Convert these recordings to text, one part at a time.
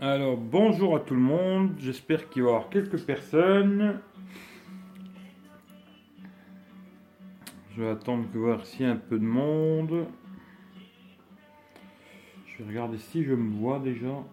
Alors, bonjour à tout le monde. J'espère qu'il y avoir quelques personnes. Je vais attendre que voir s'il un peu de monde. Je vais regarder si je me vois déjà.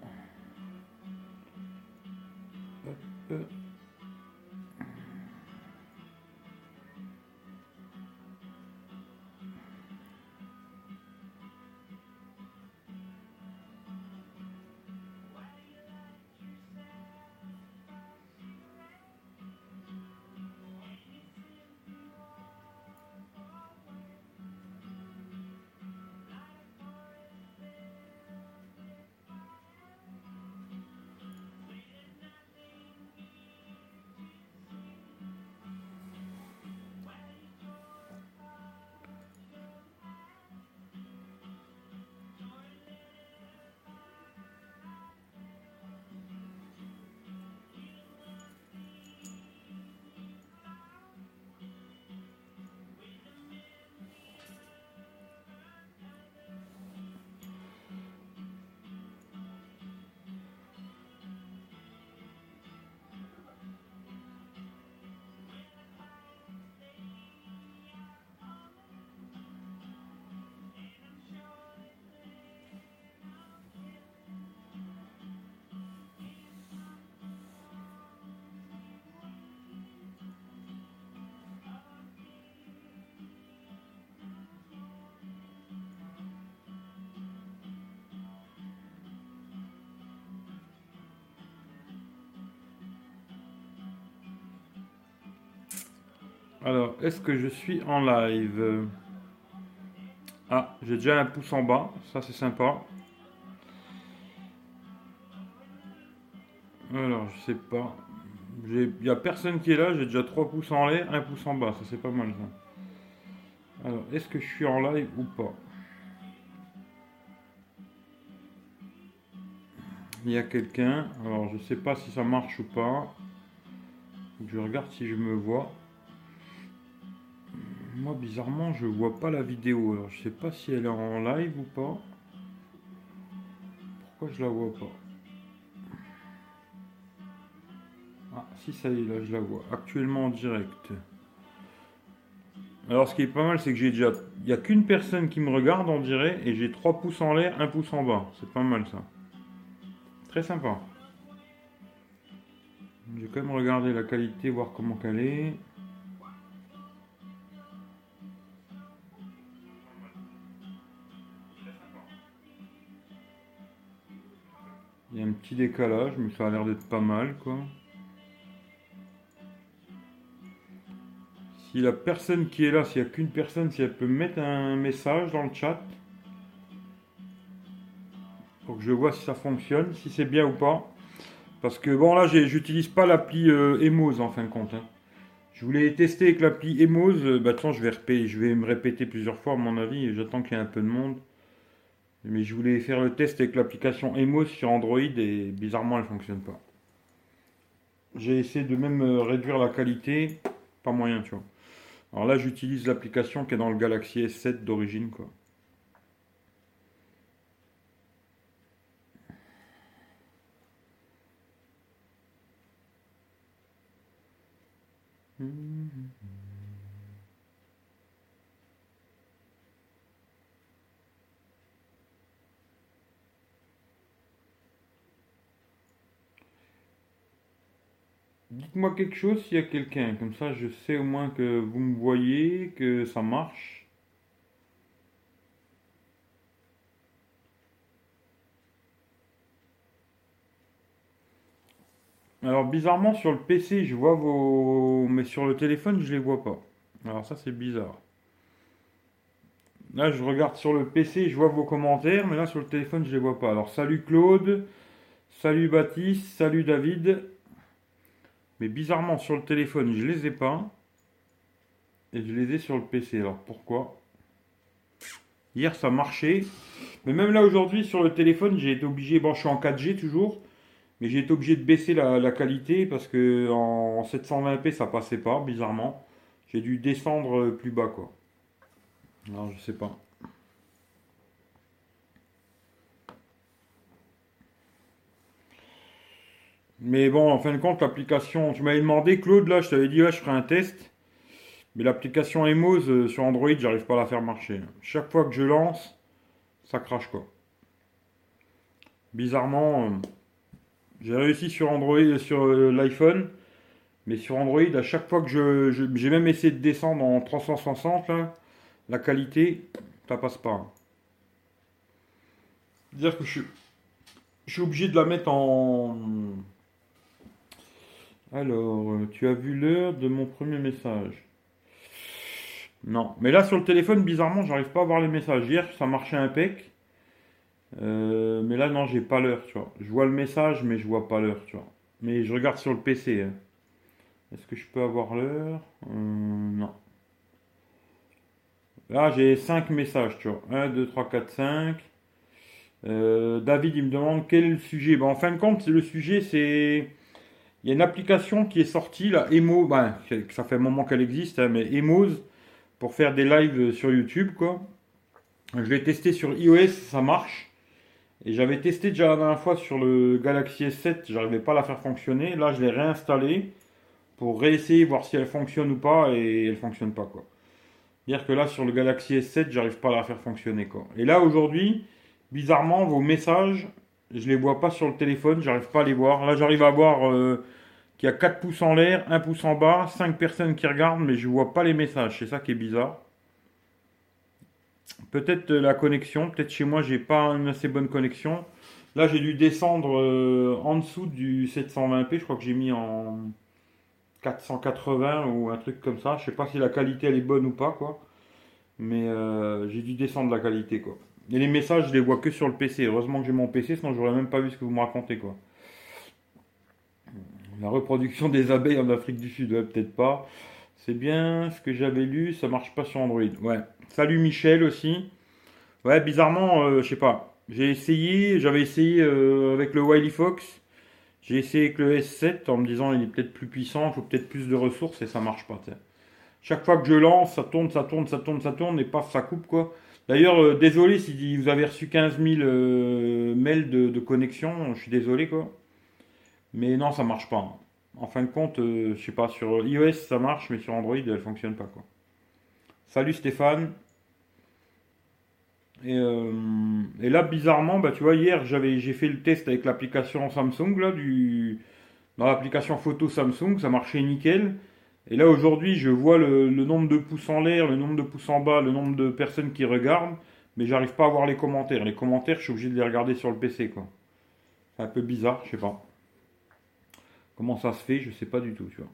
Est-ce que je suis en live? Ah, j'ai déjà un pouce en bas, ça c'est sympa. Alors, je sais pas. Il n'y a personne qui est là, j'ai déjà 3 pouces en l'air, 1 pouce en bas, ça c'est pas mal. Alors, est-ce que je suis en live ou pas? Il y a quelqu'un, alors je sais pas si ça marche ou pas. Je regarde si je me vois. Moi, bizarrement, je vois pas la vidéo. Alors, je sais pas si elle est en live ou pas. Pourquoi je la vois pas? Ah, si, ça y est, là, je la vois. Actuellement en direct. Alors, ce qui est pas mal, c'est que j'ai déjà... Il n'y a qu'une personne qui me regarde, on dirait, et j'ai 3 pouces en l'air, 1 pouce en bas. C'est pas mal, ça. Très sympa. Je vais quand même regarder la qualité, voir comment qu'elle est. petit décalage, mais ça a l'air d'être pas mal, quoi. Si la personne qui est là, s'il n'y a qu'une personne, si elle peut mettre un message dans le chat, pour que je vois si ça fonctionne, si c'est bien ou pas. Parce que bon là, j'utilise pas l'appli euh, Emoz en fin de compte. Hein. Je voulais tester avec l'appli Emoz. Euh, bah je vais, je vais me répéter plusieurs fois à mon avis. J'attends qu'il y ait un peu de monde. Mais je voulais faire le test avec l'application Emos sur Android et bizarrement elle fonctionne pas. J'ai essayé de même euh, réduire la qualité, pas moyen tu vois. Alors là j'utilise l'application qui est dans le Galaxy S7 d'origine quoi. Dites-moi quelque chose s'il y a quelqu'un, comme ça je sais au moins que vous me voyez, que ça marche. Alors bizarrement sur le PC je vois vos... Mais sur le téléphone je les vois pas. Alors ça c'est bizarre. Là je regarde sur le PC, je vois vos commentaires, mais là sur le téléphone je les vois pas. Alors salut Claude, salut Baptiste, salut David. Mais bizarrement, sur le téléphone, je les ai pas. Et je les ai sur le PC. Alors pourquoi? Hier, ça marchait. Mais même là, aujourd'hui, sur le téléphone, j'ai été obligé. Bon, je suis en 4G toujours. Mais j'ai été obligé de baisser la, qualité parce que en 720p, ça passait pas, bizarrement. J'ai dû descendre plus bas, quoi. Alors, je sais pas. Mais bon, en fin de compte, l'application, tu m'avais demandé, Claude, là, je t'avais dit, ouais, je ferai un test. Mais l'application Emoz euh, sur Android, j'arrive pas à la faire marcher. Chaque fois que je lance, ça crache quoi. Bizarrement, euh, j'ai réussi sur Android, sur euh, l'iPhone, mais sur Android, à chaque fois que je, j'ai même essayé de descendre en 360, la qualité, ça passe pas. C'est-à-dire que je, je suis obligé de la mettre en. Alors, tu as vu l'heure de mon premier message. Non. Mais là, sur le téléphone, bizarrement, j'arrive pas à voir les messages. Hier, ça marchait impec. Euh, mais là, non, j'ai pas l'heure, tu vois. Je vois le message, mais je vois pas l'heure, tu vois. Mais je regarde sur le PC. Hein. Est-ce que je peux avoir l'heure? Euh, Non. Là, j'ai 5 messages, tu vois. 1, 2, 3, 4, 5. David, il me demande quel est le sujet. Ben, en fin de compte, le sujet, c'est... Il y a une application qui est sortie, là, Emo, ben, ça fait un moment qu'elle existe, hein, mais Emoz, pour faire des lives sur YouTube, quoi. Je l'ai testé sur iOS, ça marche. Et j'avais testé déjà la dernière fois sur le Galaxy S7, j'arrivais pas à la faire fonctionner. Là, je l'ai réinstallé pour réessayer, voir si elle fonctionne ou pas, et elle fonctionne pas, quoi. Dire que là, sur le Galaxy S7, j'arrive pas à la faire fonctionner, quoi. Et là, aujourd'hui, bizarrement, vos messages, je les vois pas sur le téléphone, j'arrive pas à les voir. Là, j'arrive à voir euh, il y a 4 pouces en l'air, 1 pouce en bas, 5 personnes qui regardent, mais je vois pas les messages. C'est ça qui est bizarre. Peut-être la connexion, peut-être chez moi j'ai pas une assez bonne connexion. Là j'ai dû descendre euh, en dessous du 720p, je crois que j'ai mis en 480 ou un truc comme ça. Je sais pas si la qualité elle est bonne ou pas quoi. Mais euh, j'ai dû descendre la qualité quoi. Et les messages je les vois que sur le PC. Heureusement que j'ai mon PC, sinon j'aurais même pas vu ce que vous me racontez quoi. La reproduction des abeilles en Afrique du Sud, ouais, peut-être pas. C'est bien ce que j'avais lu, ça marche pas sur Android. Ouais. Salut Michel aussi. Ouais, bizarrement, euh, je sais pas. J'ai essayé, j'avais essayé euh, avec le Wiley Fox. J'ai essayé avec le S7 en me disant il est peut-être plus puissant, il faut peut-être plus de ressources et ça marche pas. Chaque fois que je lance, ça tourne, ça tourne, ça tourne, ça tourne et paf, ça coupe quoi. D'ailleurs, euh, désolé si vous avez reçu 15 000 mails de, connexion, je suis désolé quoi. Mais non, ça marche pas. En fin de compte, euh, je sais pas, sur iOS ça marche, mais sur Android elle fonctionne pas. Salut Stéphane. Et, euh, là, bizarrement, bah, tu vois, hier j'avais j'ai fait le test avec l'application Samsung dans l'application photo Samsung, ça marchait nickel. Et là aujourd'hui, je vois le, nombre de pouces en l'air, le nombre de pouces en bas, le nombre de personnes qui regardent, mais j'arrive pas à voir les commentaires. Les commentaires, je suis obligé de les regarder sur le PC quoi. C'est un peu bizarre, je sais pas. Comment ça se fait, je sais pas du tout, tu vois.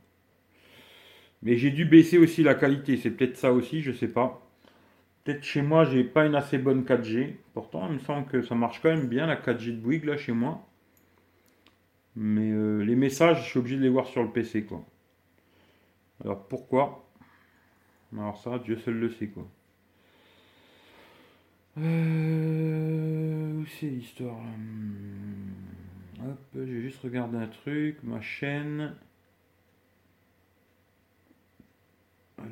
Mais j'ai dû baisser aussi la qualité, c'est peut-être ça aussi, je sais pas. Peut-être chez moi, j'ai pas une assez bonne 4G. Pourtant, il me semble que ça marche quand même bien la 4G de Bouygues là chez moi. Mais euh, les messages, je suis obligé de les voir sur le PC quoi. Alors pourquoi Alors ça, Dieu seul le sait quoi. Euh, où c'est l'histoire? Hop, j'ai juste regardé un truc, ma chaîne.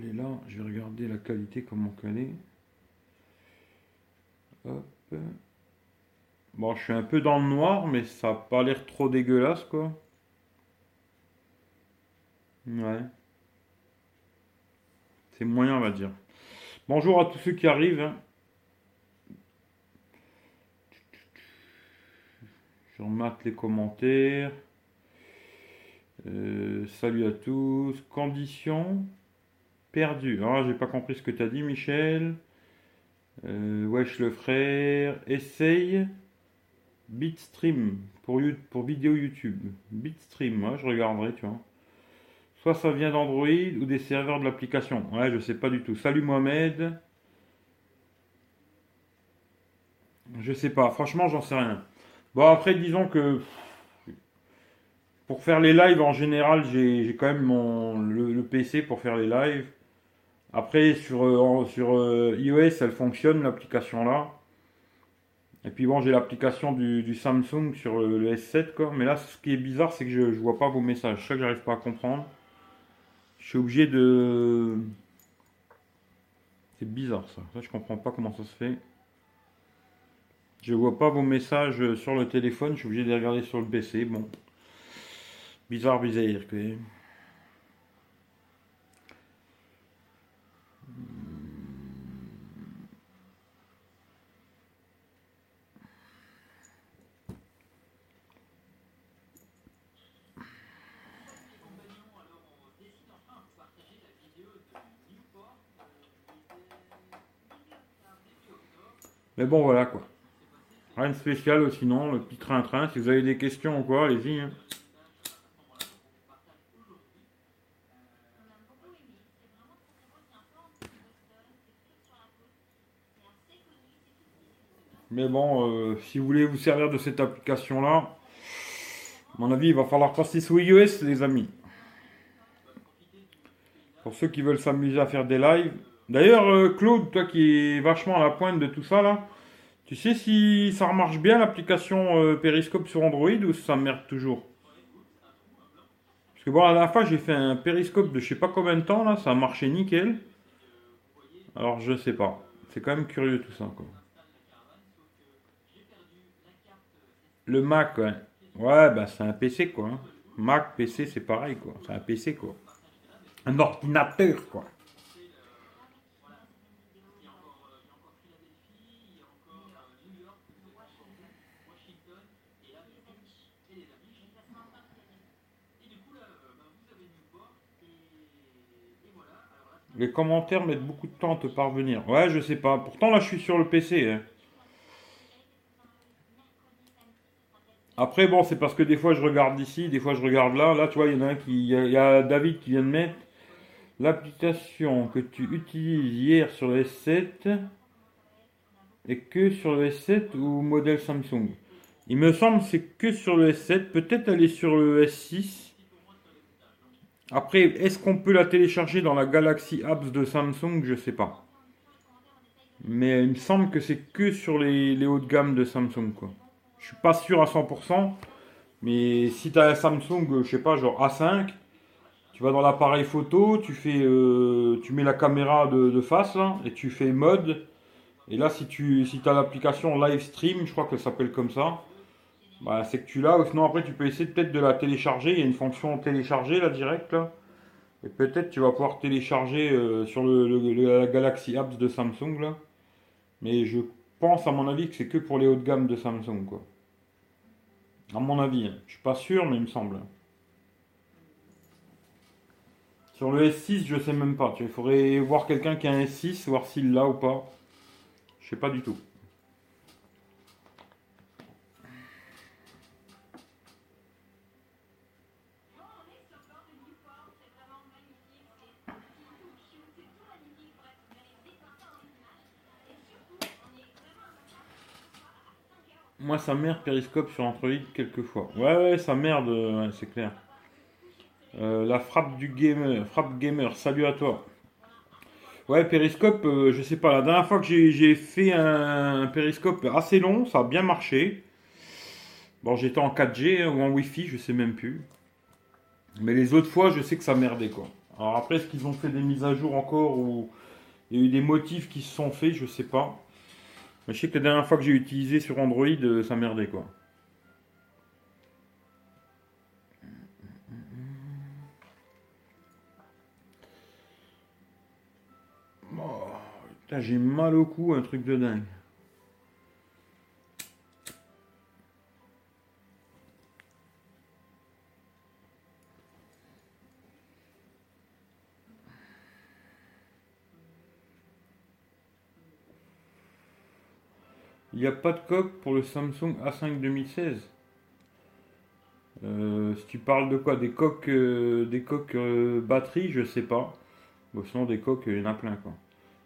Est là, je vais regarder la qualité, comment qu'elle est. Hop. Bon, je suis un peu dans le noir, mais ça n'a pas l'air trop dégueulasse, quoi. Ouais. C'est moyen, on va dire. Bonjour à tous ceux qui arrivent. Hein. Je remate les commentaires. Euh, salut à tous. Conditions perdues. Ah, j'ai pas compris ce que tu as dit, Michel. Euh, wesh le frère. Essaye. Bitstream pour, pour vidéo YouTube. Bitstream, moi je regarderai, tu vois. Soit ça vient d'Android ou des serveurs de l'application. Ouais, je sais pas du tout. Salut Mohamed. Je sais pas. Franchement, j'en sais rien. Bon, après, disons que pour faire les lives, en général, j'ai quand même mon, le, PC pour faire les lives. Après, sur, sur euh, iOS, elle fonctionne, l'application là. Et puis bon, j'ai l'application du, Samsung sur le, S7, quoi. Mais là, ce qui est bizarre, c'est que je, je vois pas vos messages. Ça que j'arrive pas à comprendre. Je suis obligé de... C'est bizarre, ça. Ça, je comprends pas comment ça se fait. Je vois pas vos messages sur le téléphone, je suis obligé de les regarder sur le PC. Bon. Bizarre, bizarre. Mais bon, voilà quoi. Rien de spécial sinon, le petit train-train. Si vous avez des questions ou quoi, allez-y. Hein. Mais bon, euh, si vous voulez vous servir de cette application-là, à mon avis, il va falloir passer sous iOS, les amis. Pour ceux qui veulent s'amuser à faire des lives, D'ailleurs, euh, Claude, toi qui es vachement à la pointe de tout ça là, tu sais si ça marche bien l'application euh, Periscope sur Android ou ça merde toujours? Parce que bon, la dernière fois j'ai fait un Periscope de je sais pas combien de temps là, ça a marché nickel. Alors je sais pas. C'est quand même curieux tout ça quoi. Le Mac, ouais. Ouais, bah c'est un PC quoi. Hein. Mac, PC, c'est pareil quoi. C'est un PC quoi. Un ordinateur quoi. Les commentaires mettent beaucoup de temps à te parvenir. Ouais, je sais pas. Pourtant, là, je suis sur le PC. Hein. Après, bon, c'est parce que des fois, je regarde ici, des fois, je regarde là. Là, tu vois, il y en a un qui. Il y, a David qui vient de mettre l'application que tu utilises hier sur le S7 et que sur le S7 ou modèle Samsung. Il me semble c'est que sur le S7. Peut-être est sur le S6. Après, est-ce qu'on peut la télécharger dans la Galaxy Apps de Samsung? Je sais pas. Mais il me semble que c'est que sur les, hauts de gamme de Samsung. Quoi. Je suis pas sûr à 100%. Mais si tu as un Samsung, je sais pas, genre A5, tu vas dans l'appareil photo, tu fais, euh, tu mets la caméra de, face et tu fais mode. Et là, si tu si as l'application live stream, je crois qu'elle s'appelle comme ça, bah, c'est que tu l'as, ou sinon après tu peux essayer peut-être de la télécharger. Il y a une fonction télécharger là direct. Et peut-être tu vas pouvoir télécharger euh, sur le, la Galaxy Apps de Samsung là. Mais je pense à mon avis que c'est que pour les hauts de gamme de Samsung quoi. À mon avis, hein. je suis pas sûr mais il me semble. Sur le S6, je sais même pas. Il faudrait voir quelqu'un qui a un S6, voir s'il l'a ou pas. Je sais pas du tout. Moi, ça merde Periscope sur Android quelquefois. Ouais, ouais, ça merde, c'est clair. Euh, la frappe du gamer, frappe gamer, salut à toi. Ouais, Periscope, euh, je sais pas, la dernière fois que j'ai fait un, Periscope assez long, ça a bien marché. Bon, j'étais en 4G ou en Wi-Fi, je sais même plus. Mais les autres fois, je sais que ça merdait quoi. Alors après, est-ce qu'ils ont fait des mises à jour encore ou il y a eu des motifs qui se sont faits, je sais pas. Je sais que la dernière fois que j'ai utilisé sur Android, euh, ça merdait quoi. Oh, j'ai mal au cou, un truc de dingue. Il n'y a pas de coque pour le Samsung A5 2016. Euh, si tu parles de quoi? Des coques, euh, des coques euh, batterie, je sais pas. Sinon, des coques, il y en a plein.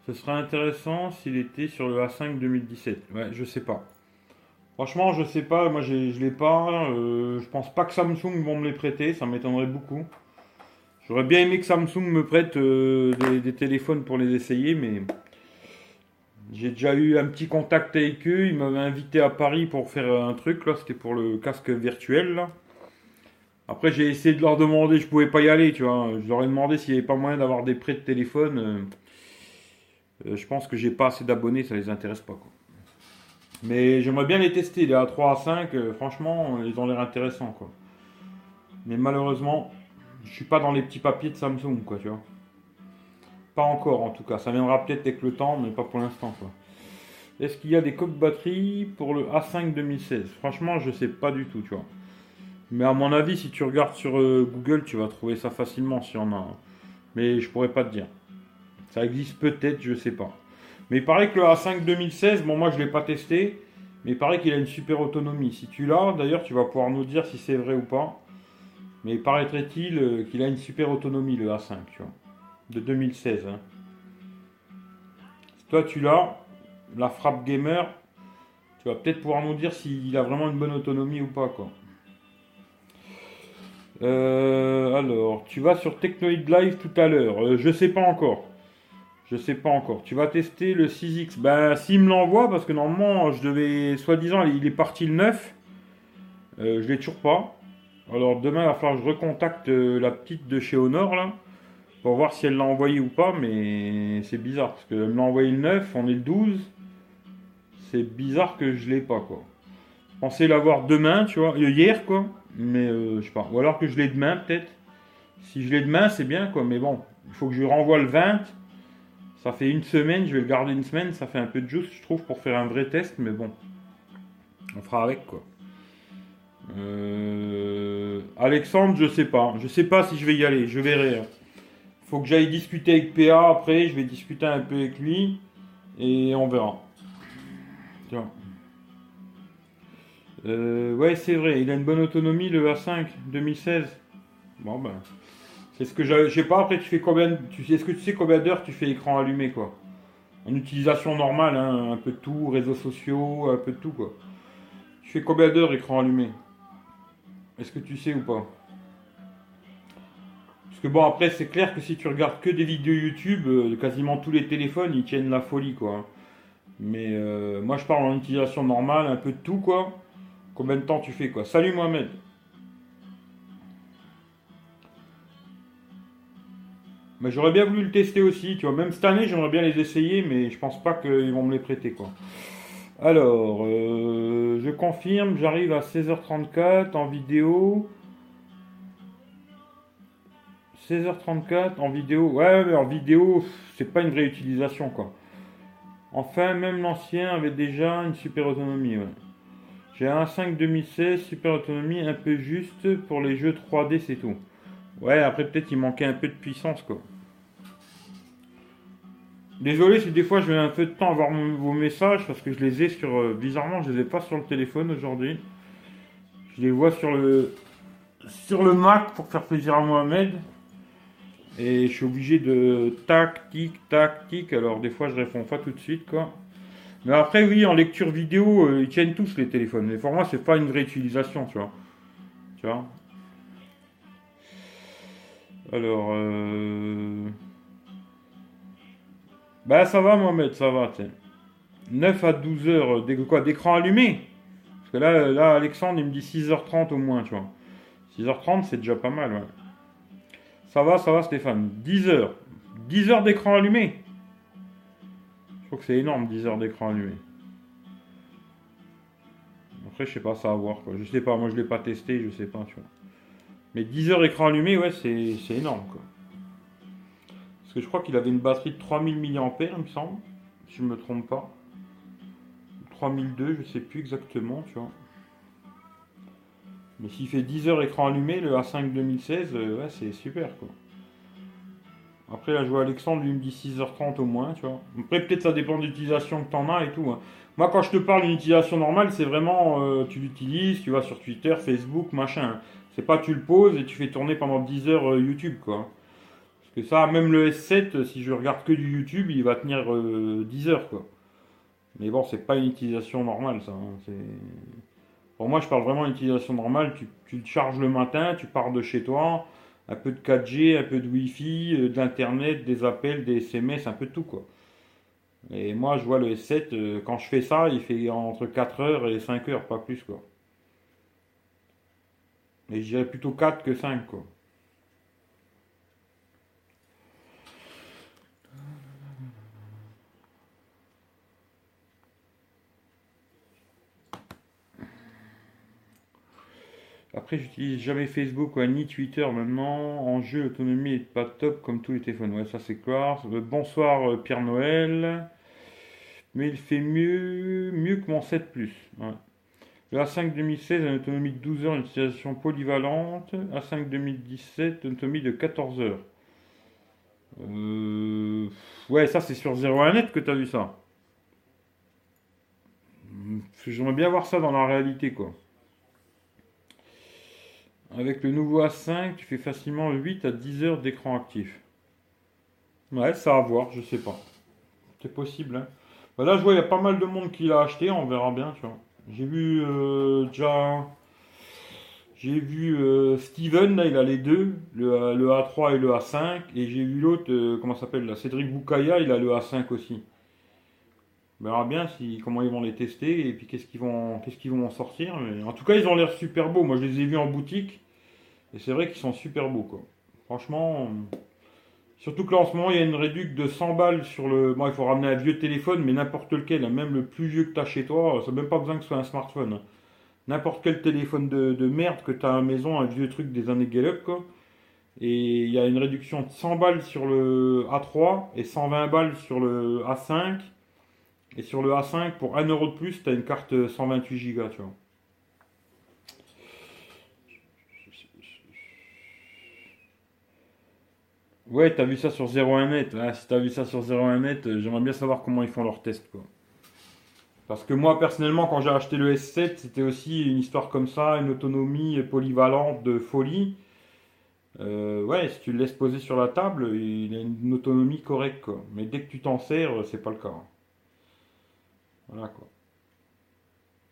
Ce serait intéressant s'il était sur le A5 2017. Ouais, je sais pas. Franchement, je sais pas. Moi, je l'ai pas. je pense pas que Samsung vont me les prêter. Ça m'étonnerait beaucoup. J'aurais bien aimé que Samsung me prête des, téléphones pour les essayer, mais j'ai déjà eu un petit contact avec eux. Ils m'avaient invité à Paris pour faire un truc. Là, c'était pour le casque virtuel. Après, j'ai essayé de leur demander. Je pouvais pas y aller, tu vois. Je leur ai demandé s'il n'y avait pas moyen d'avoir des prêts de téléphone. Euh, je pense que j'ai pas assez d'abonnés. Ça les intéresse pas. Quoi. Mais j'aimerais bien les tester. Les A3, A5, euh, franchement, ils ont l'air intéressants. Quoi. Mais malheureusement, je suis pas dans les petits papiers de Samsung, quoi, tu vois. Pas encore, en tout cas. Ça viendra peut-être avec le temps, mais pas pour l'instant. Est-ce qu'il y a des coques batterie pour le A5 2016 Franchement, je sais pas du tout, tu vois. Mais à mon avis, si tu regardes sur euh, Google, tu vas trouver ça facilement si on a. Mais je pourrais pas te dire. Ça existe peut-être, je sais pas. Mais il paraît que le A5 2016, bon moi je l'ai pas testé, mais il paraît qu'il a une super autonomie. Si tu l'as, d'ailleurs, tu vas pouvoir nous dire si c'est vrai ou pas. Mais paraîtrait-il euh, qu'il a une super autonomie le A5, tu vois, de 2016. Hein. Toi tu l'as, la frappe gamer, tu vas peut-être pouvoir nous dire s'il a vraiment une bonne autonomie ou pas, quoi. Euh, alors, tu vas sur Technoid Live tout à l'heure. Euh, je sais pas encore. Je sais pas encore. Tu vas tester le 6X. Ben, s'il me l'envoie, parce que normalement, je devais, soi-disant, il est parti le 9. Euh, je l'ai toujours pas. Alors demain, il va falloir que je recontacte la petite de chez Honor, là, pour voir si elle l'a envoyé ou pas, mais c'est bizarre, parce qu'elle me l'a envoyé le 9, on est le 12. C'est bizarre que je l'ai pas, quoi. Je pensais l'avoir demain, tu vois, hier, quoi. Mais euh, je sais pas. Ou alors que je l'ai demain, peut-être. Si je l'ai demain, c'est bien, quoi. Mais bon, il faut que je renvoie le 20. Ça fait une semaine, je vais le garder une semaine. Ça fait un peu de juste, je trouve, pour faire un vrai test. Mais bon, on fera avec, quoi. Euh, Alexandre, je sais pas. Je sais pas si je vais y aller. Je verrai. Faut que j'aille discuter avec PA après. Je vais discuter un peu avec lui. Et on verra. Tiens. Euh, ouais, c'est vrai, il a une bonne autonomie le A5 2016. Bon ben, c'est ce que je sais pas. Après, tu fais combien est-ce que tu sais combien d'heures tu fais écran allumé quoi? En utilisation normale, hein, un peu de tout, réseaux sociaux, un peu de tout quoi. Tu fais combien d'heures écran allumé? Est-ce que tu sais ou pas? Parce que bon, après, c'est clair que si tu regardes que des vidéos YouTube, euh, quasiment tous les téléphones ils tiennent la folie quoi. Mais euh, moi, je parle en utilisation normale, un peu de tout quoi. Combien de temps tu fais quoi Salut Mohamed. Mais j'aurais bien voulu le tester aussi, tu vois. Même cette année, j'aimerais bien les essayer, mais je pense pas qu'ils vont me les prêter, quoi. Alors, euh, je confirme, j'arrive à 16h34 en vidéo. 16h34 en vidéo. Ouais, mais en vidéo, c'est pas une vraie utilisation, quoi. Enfin, même l'ancien avait déjà une super autonomie. J'ai un 5 2016, super autonomie, un peu juste pour les jeux 3D, c'est tout. Ouais, après peut-être il manquait un peu de puissance quoi. Désolé si des fois je mets un peu de temps à voir vos messages parce que je les ai sur. Euh, bizarrement, je les ai pas sur le téléphone aujourd'hui. Je les vois sur le sur le Mac pour faire plaisir à Mohamed. Et je suis obligé de tac, tic, tac, tic. Alors des fois je réponds pas tout de suite quoi. Mais après, oui, en lecture vidéo, euh, ils tiennent tous les téléphones. Mais pour moi, c'est pas une vraie utilisation, tu vois. Tu vois Alors, euh... Bah, ça va, Mohamed, ça va, tu 9 à 12 heures quoi d'écran allumé Parce que là, là, Alexandre, il me dit 6h30 au moins, tu vois. 6h30, c'est déjà pas mal, ouais. Ça va, ça va, Stéphane. 10 heures. 10 heures d'écran allumé crois que c'est énorme 10 heures d'écran allumé. Après, je sais pas, ça va voir. Je sais pas, moi je l'ai pas testé, je sais pas, tu. Mais 10 heures d'écran allumé, ouais, c'est énorme. Parce que je crois qu'il avait une batterie de 3000 mAh, il me semble, si je me trompe pas. 3002, je sais plus exactement, tu vois. Mais s'il fait 10 heures écran allumé, le A5 2016, euh, ouais, c'est super quoi. Après, là, je vois Alexandre, lui, me dit 6h30 au moins, tu vois. Après, peut-être ça dépend de l'utilisation que tu en as et tout. Hein. Moi, quand je te parle d'une utilisation normale, c'est vraiment, euh, tu l'utilises, tu vas sur Twitter, Facebook, machin. C'est pas tu le poses et tu fais tourner pendant 10 heures euh, YouTube, quoi. Parce que ça, même le S7, si je regarde que du YouTube, il va tenir 10 euh, heures, quoi. Mais bon, c'est pas une utilisation normale, ça. Hein. Pour moi, je parle vraiment d'utilisation normale. Tu, tu charges le matin, tu pars de chez toi un peu de 4G, un peu de Wi-Fi, euh, d'Internet, des appels, des SMS, un peu de tout quoi. Et moi je vois le S7, euh, quand je fais ça, il fait entre 4 heures et 5 heures, pas plus quoi. Et je dirais plutôt 4 que 5 quoi. Après, j'utilise jamais Facebook ni Twitter maintenant. En jeu, l'autonomie est pas top comme tous les téléphones. Ouais, ça c'est clair. Bonsoir euh, Pierre Noël. Mais il fait mieux, mieux que mon 7 Plus. Le A5 2016 a une autonomie de 12 heures, une utilisation polyvalente. A5 2017, une autonomie de 14 heures. Euh, ouais, ça c'est sur 01net que tu as vu ça. J'aimerais bien voir ça dans la réalité, quoi. Avec le nouveau A5, tu fais facilement 8 à 10 heures d'écran actif. Ouais, ça à voir, je sais pas. C'est possible. Hein. Bah là, je vois, il y a pas mal de monde qui l'a acheté, on verra bien, tu vois. J'ai vu euh, déjà. J'ai vu euh, Steven, là, il a les deux, le, A3 et le A5. Et j'ai vu l'autre, euh, comment s'appelle là Cédric Boukaya, il a le A5 aussi. On verra bien comment ils vont les tester et puis qu'est-ce qu'ils vont, qu'est-ce qu'ils vont en sortir. Mais en tout cas, ils ont l'air super beaux. Moi, je les ai vus en boutique et c'est vrai qu'ils sont super beaux, quoi. Franchement, surtout que là en ce moment, il y a une réduction de 100 balles sur le. Bon, il faut ramener un vieux téléphone, mais n'importe lequel, hein. même le plus vieux que tu as chez toi, ça n'a même pas besoin que ce soit un smartphone. Hein. N'importe quel téléphone de, merde que tu as à la maison, un vieux truc des années Gallup, quoi. Et il y a une réduction de 100 balles sur le A3 et 120 balles sur le A5 et sur le A5, pour 1€ de plus, tu as une carte 128 Go, tu vois. Ouais, t'as vu ça sur 01net. Ah, si t'as vu ça sur 01net, euh, j'aimerais bien savoir comment ils font leurs tests, quoi. Parce que moi, personnellement, quand j'ai acheté le S7, c'était aussi une histoire comme ça, une autonomie polyvalente de folie. Euh, ouais, si tu le laisses poser sur la table, il a une autonomie correcte. Mais dès que tu t'en sers, c'est pas le cas.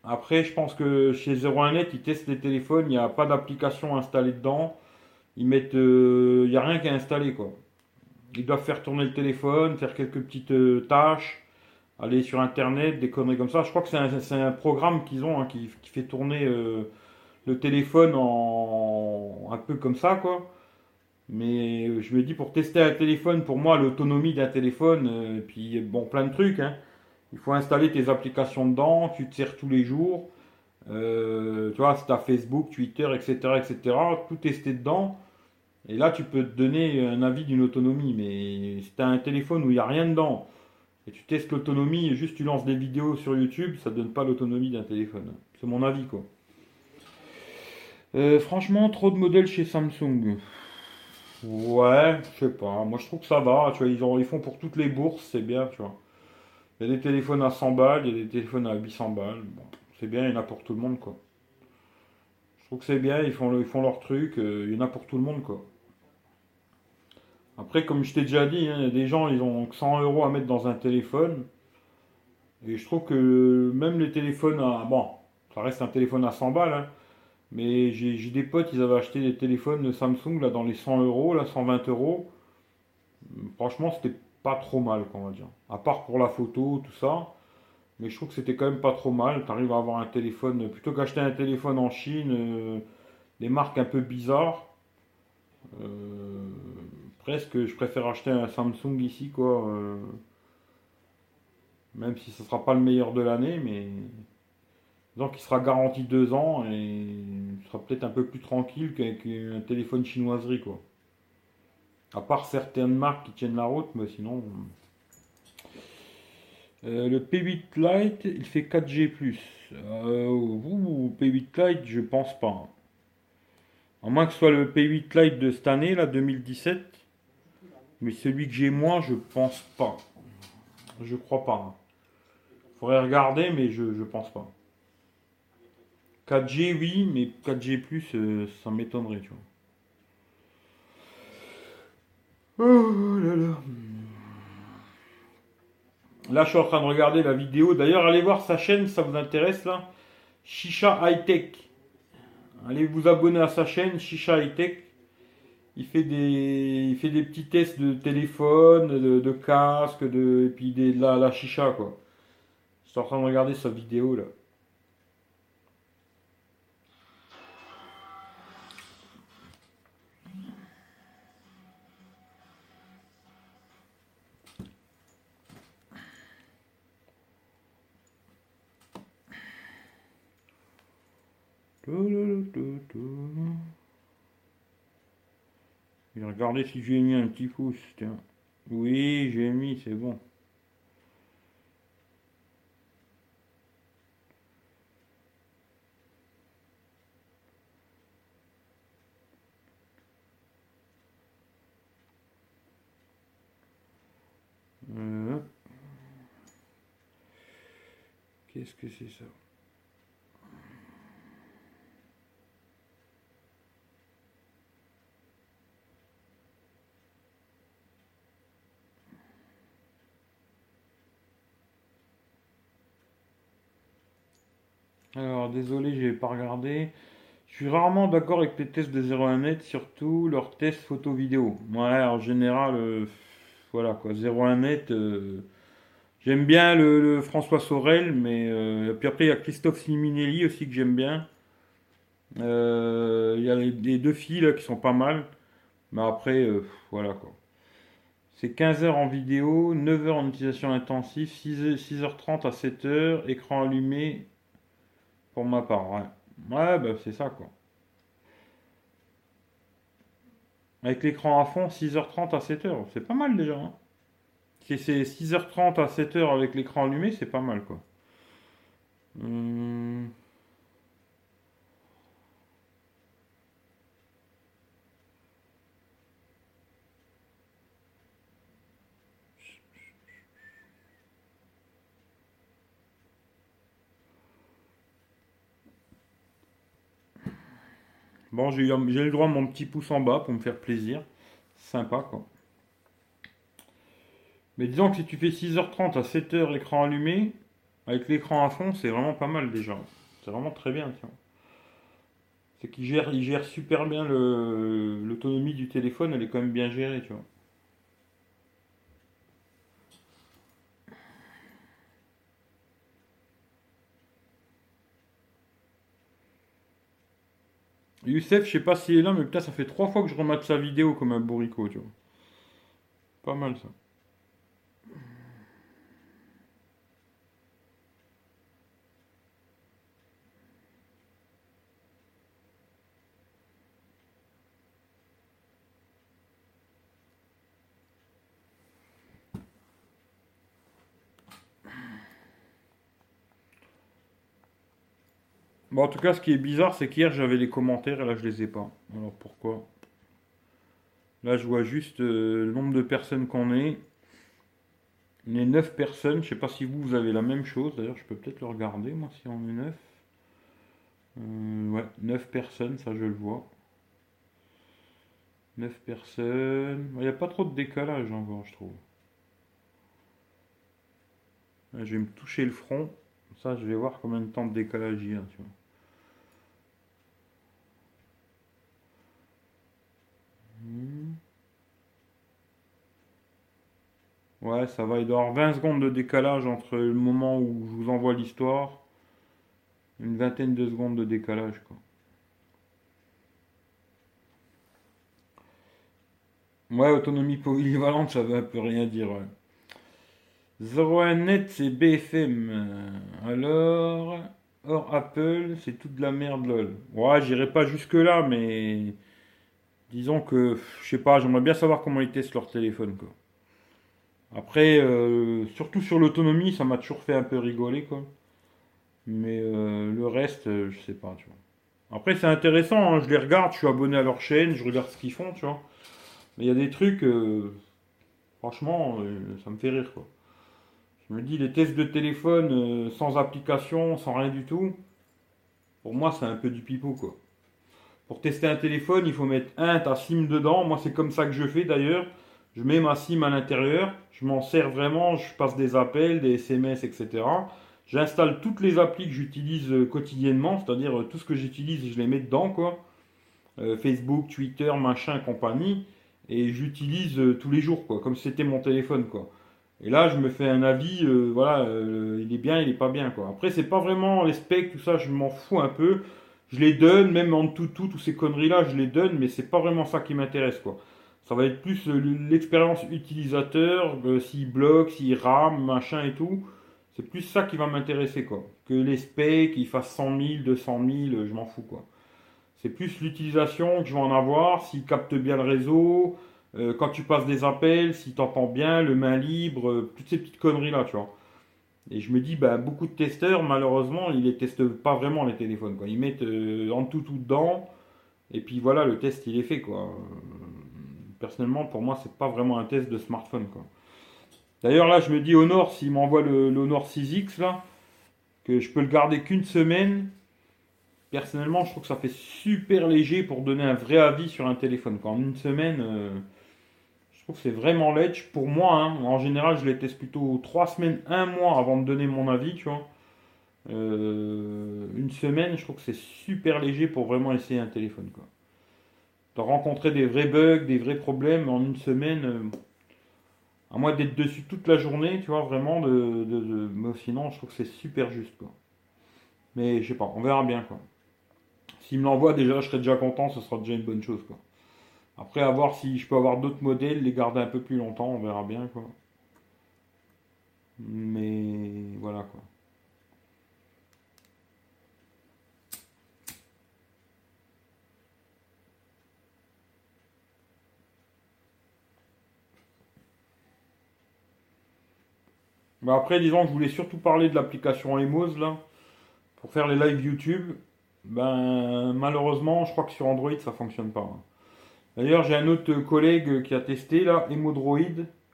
Après, je pense que chez 01net, ils testent les téléphones, il n'y a pas d'application installée dedans. Ils mettent. Euh, il n'y a rien qui est installé quoi. Ils doivent faire tourner le téléphone, faire quelques petites euh, tâches, aller sur internet, des conneries comme ça. Je crois que c'est un, programme qu'ils ont hein, qui, fait tourner euh, le téléphone en un peu comme ça quoi. Mais je me dis pour tester un téléphone, pour moi l'autonomie d'un téléphone, et puis bon plein de trucs. Hein, il faut installer tes applications dedans, tu te sers tous les jours. Euh, tu vois, si tu as Facebook, Twitter, etc., etc., tout tester dedans. Et là, tu peux te donner un avis d'une autonomie. Mais si tu as un téléphone où il n'y a rien dedans, et tu testes l'autonomie juste tu lances des vidéos sur YouTube, ça ne donne pas l'autonomie d'un téléphone. C'est mon avis, quoi. Euh, franchement, trop de modèles chez Samsung. Ouais, je sais pas. Moi, je trouve que ça va. Tu vois, ils font pour toutes les bourses, c'est bien, tu vois. Il y a des téléphones à 100 balles, il y a des téléphones à 800 balles. Bon, c'est bien, il y en a pour tout le monde, quoi. Je trouve que c'est bien, ils font, ils font leur truc, euh, il y en a pour tout le monde, quoi. Après, comme je t'ai déjà dit, hein, il y a des gens, ils ont 100 euros à mettre dans un téléphone. Et je trouve que même les téléphones à. Bon, ça reste un téléphone à 100 balles, hein, mais j'ai des potes, ils avaient acheté des téléphones Samsung là, dans les 100 euros, là, 120 euros. Franchement, c'était pas trop mal, on va dire. À part pour la photo, tout ça. Mais je trouve que c'était quand même pas trop mal. Tu arrives à avoir un téléphone, plutôt qu'acheter un téléphone en Chine, euh, des marques un peu bizarres. Euh, presque, je préfère acheter un Samsung ici, quoi. Euh, même si ce sera pas le meilleur de l'année, mais donc il sera garanti deux ans et sera peut-être un peu plus tranquille qu'avec un téléphone chinoiserie, quoi. À part certaines marques qui tiennent la route, mais sinon. Euh, le P8 Lite, il fait 4G. Euh, ou P8 Lite, je pense pas. À moins que ce soit le P8 Lite de cette année, là, 2017. Mais celui que j'ai moi, je pense pas. Je crois pas. Faudrait regarder, mais je, je pense pas. 4G, oui, mais 4G, euh, ça m'étonnerait, tu vois. Oh là là. Là, je suis en train de regarder la vidéo. D'ailleurs, allez voir sa chaîne, ça vous intéresse là. Shisha High Tech. Allez vous abonner à sa chaîne, Shisha High Tech. Il fait des, il petits tests de téléphone, de, casque, de, et puis des, la, la chicha quoi. Je suis en train de regarder sa vidéo là. Vais regarder si j'ai mis un petit pouce. Tiens. Oui, j'ai mis, c'est bon. Euh. Qu'est-ce que c'est ça? Alors, désolé, je n'ai pas regardé. Je suis rarement d'accord avec les tests de 01net, surtout leurs tests photo-vidéo. Moi, en général, euh, voilà quoi, 01net. Euh, j'aime bien le, François Sorel, mais euh, puis après il y a Christophe Siminelli aussi que j'aime bien. Il y a les, deux filles là qui sont pas mal, mais après voilà quoi. C'est 15 heures en vidéo, 9 heures en utilisation intensive, 6, 6h30 à 7h, écran allumé, ma part, ouais. Ouais, bah c'est ça, quoi. Avec l'écran à fond, 6h30 à 7h, c'est pas mal déjà. Hein. C'est 6h30 à 7h avec l'écran allumé, c'est pas mal, quoi. Hum... Bon, j'ai eu le droit à mon petit pouce en bas pour me faire plaisir. Sympa, quoi. Mais disons que si tu fais 6h30 à 7h écran allumé, avec l'écran à fond, c'est vraiment pas mal déjà. C'est vraiment très bien, tiens. C'est qu'il gère, il gère super bien l'autonomie du téléphone, elle est quand même bien gérée, tu vois. Youssef, je sais pas s'il est là, mais putain, ça fait trois fois que je remate sa vidéo comme un bourricot, tu vois. Pas mal ça. En tout cas, ce qui est bizarre, c'est qu'hier j'avais les commentaires et là je les ai pas. Alors pourquoi? Là, je vois juste euh, le nombre de personnes qu'on est. Est 9 personnes. Je sais pas si vous, vous avez la même chose. D'ailleurs, je peux peut-être le regarder, moi, si on est 9. Euh, ouais, 9 personnes, ça je le vois. 9 personnes. Il n'y a pas trop de décalage encore, je trouve. je vais me toucher le front. Ça, je vais voir combien de temps de décalage il y a. Tu vois. Ouais, ça va. Il doit y avoir 20 secondes de décalage entre le moment où je vous envoie l'histoire. Une vingtaine de secondes de décalage, quoi. Ouais, autonomie polyvalente, ça veut un peu rien dire, ouais. 01 net, c'est BFM. Alors, hors Apple, c'est toute la merde, lol. Ouais, j'irai pas jusque-là, mais disons que, je sais pas, j'aimerais bien savoir comment ils testent leur téléphone. Après, euh, surtout sur l'autonomie, ça m'a toujours fait un peu rigoler, quoi. Mais euh, le reste, euh, je sais pas, tu vois. Après, c'est intéressant, hein, je les regarde, je suis abonné à leur chaîne, je regarde ce qu'ils font, tu vois. Mais il y a des trucs, franchement, ça me fait rire. Je me dis, les tests de téléphone sans application, sans rien du tout, pour moi, c'est un peu du pipeau, quoi. Pour tester un téléphone, il faut mettre un ta SIM dedans. Moi, c'est comme ça que je fais d'ailleurs. Je mets ma SIM à l'intérieur. Je m'en sers vraiment. Je passe des appels, des SMS, etc. J'installe toutes les applis que j'utilise euh, quotidiennement, c'est-à-dire euh, tout ce que j'utilise, je les mets dedans. Euh, Facebook, Twitter, machin, compagnie. Et j'utilise tous les jours, quoi, comme c'était mon téléphone. Et là, je me fais un avis, voilà, il est bien, il est pas bien, quoi. Après, c'est pas vraiment les specs, tout ça, je m'en fous un peu je les donne, même en tout, tout, toutes ces conneries-là, je les donne, mais c'est pas vraiment ça qui m'intéresse, quoi. Ça va être plus euh, l'expérience utilisateur, euh, s'il bloque, s'il rame, machin et tout. C'est plus ça qui va m'intéresser, quoi. Que les specs, qu'ils fassent 100 000, 200 000, je m'en fous, quoi. C'est plus l'utilisation que je vais en avoir, s'il capte bien le réseau, euh, quand tu passes des appels, si tu entends bien, le main libre, toutes ces petites conneries-là, tu vois. Et je me dis, bah, beaucoup de testeurs, malheureusement, ils les testent pas vraiment les téléphones, quoi. Ils mettent euh, en tout tout dedans, et puis voilà, le test, il est fait, quoi. Personnellement, pour moi, c'est pas vraiment un test de smartphone, quoi. D'ailleurs, là, je me dis, Honor, s'il m'envoie le l'Honor 6X, là, que je peux le garder qu'une semaine, personnellement, je trouve que ça fait super léger pour donner un vrai avis sur un téléphone. En une semaine, euh, trouve que c'est vraiment ledge. Pour moi, hein. en général, je les teste plutôt trois semaines, un mois avant de donner mon avis, tu vois. Euh, une semaine, je trouve que c'est super léger pour vraiment essayer un téléphone, quoi. De rencontrer des vrais bugs, des vrais problèmes en une semaine. Euh, à moins d'être dessus toute la journée, tu vois, vraiment, de, de, mais sinon, je trouve que c'est super juste, quoi. Mais je sais pas, on verra bien, quoi. S'il me l'envoie déjà, je serai déjà content, ce sera déjà une bonne chose. Après, à voir si je peux avoir d'autres modèles, les garder un peu plus longtemps, on verra bien, quoi. Mais voilà, quoi. Mais après, disons que je voulais surtout parler de l'application Emoz, là, pour faire les lives YouTube. Ben, malheureusement, je crois que sur Android, ça fonctionne pas. Hein. D'ailleurs, j'ai un autre collègue qui a testé, là, Emodroid,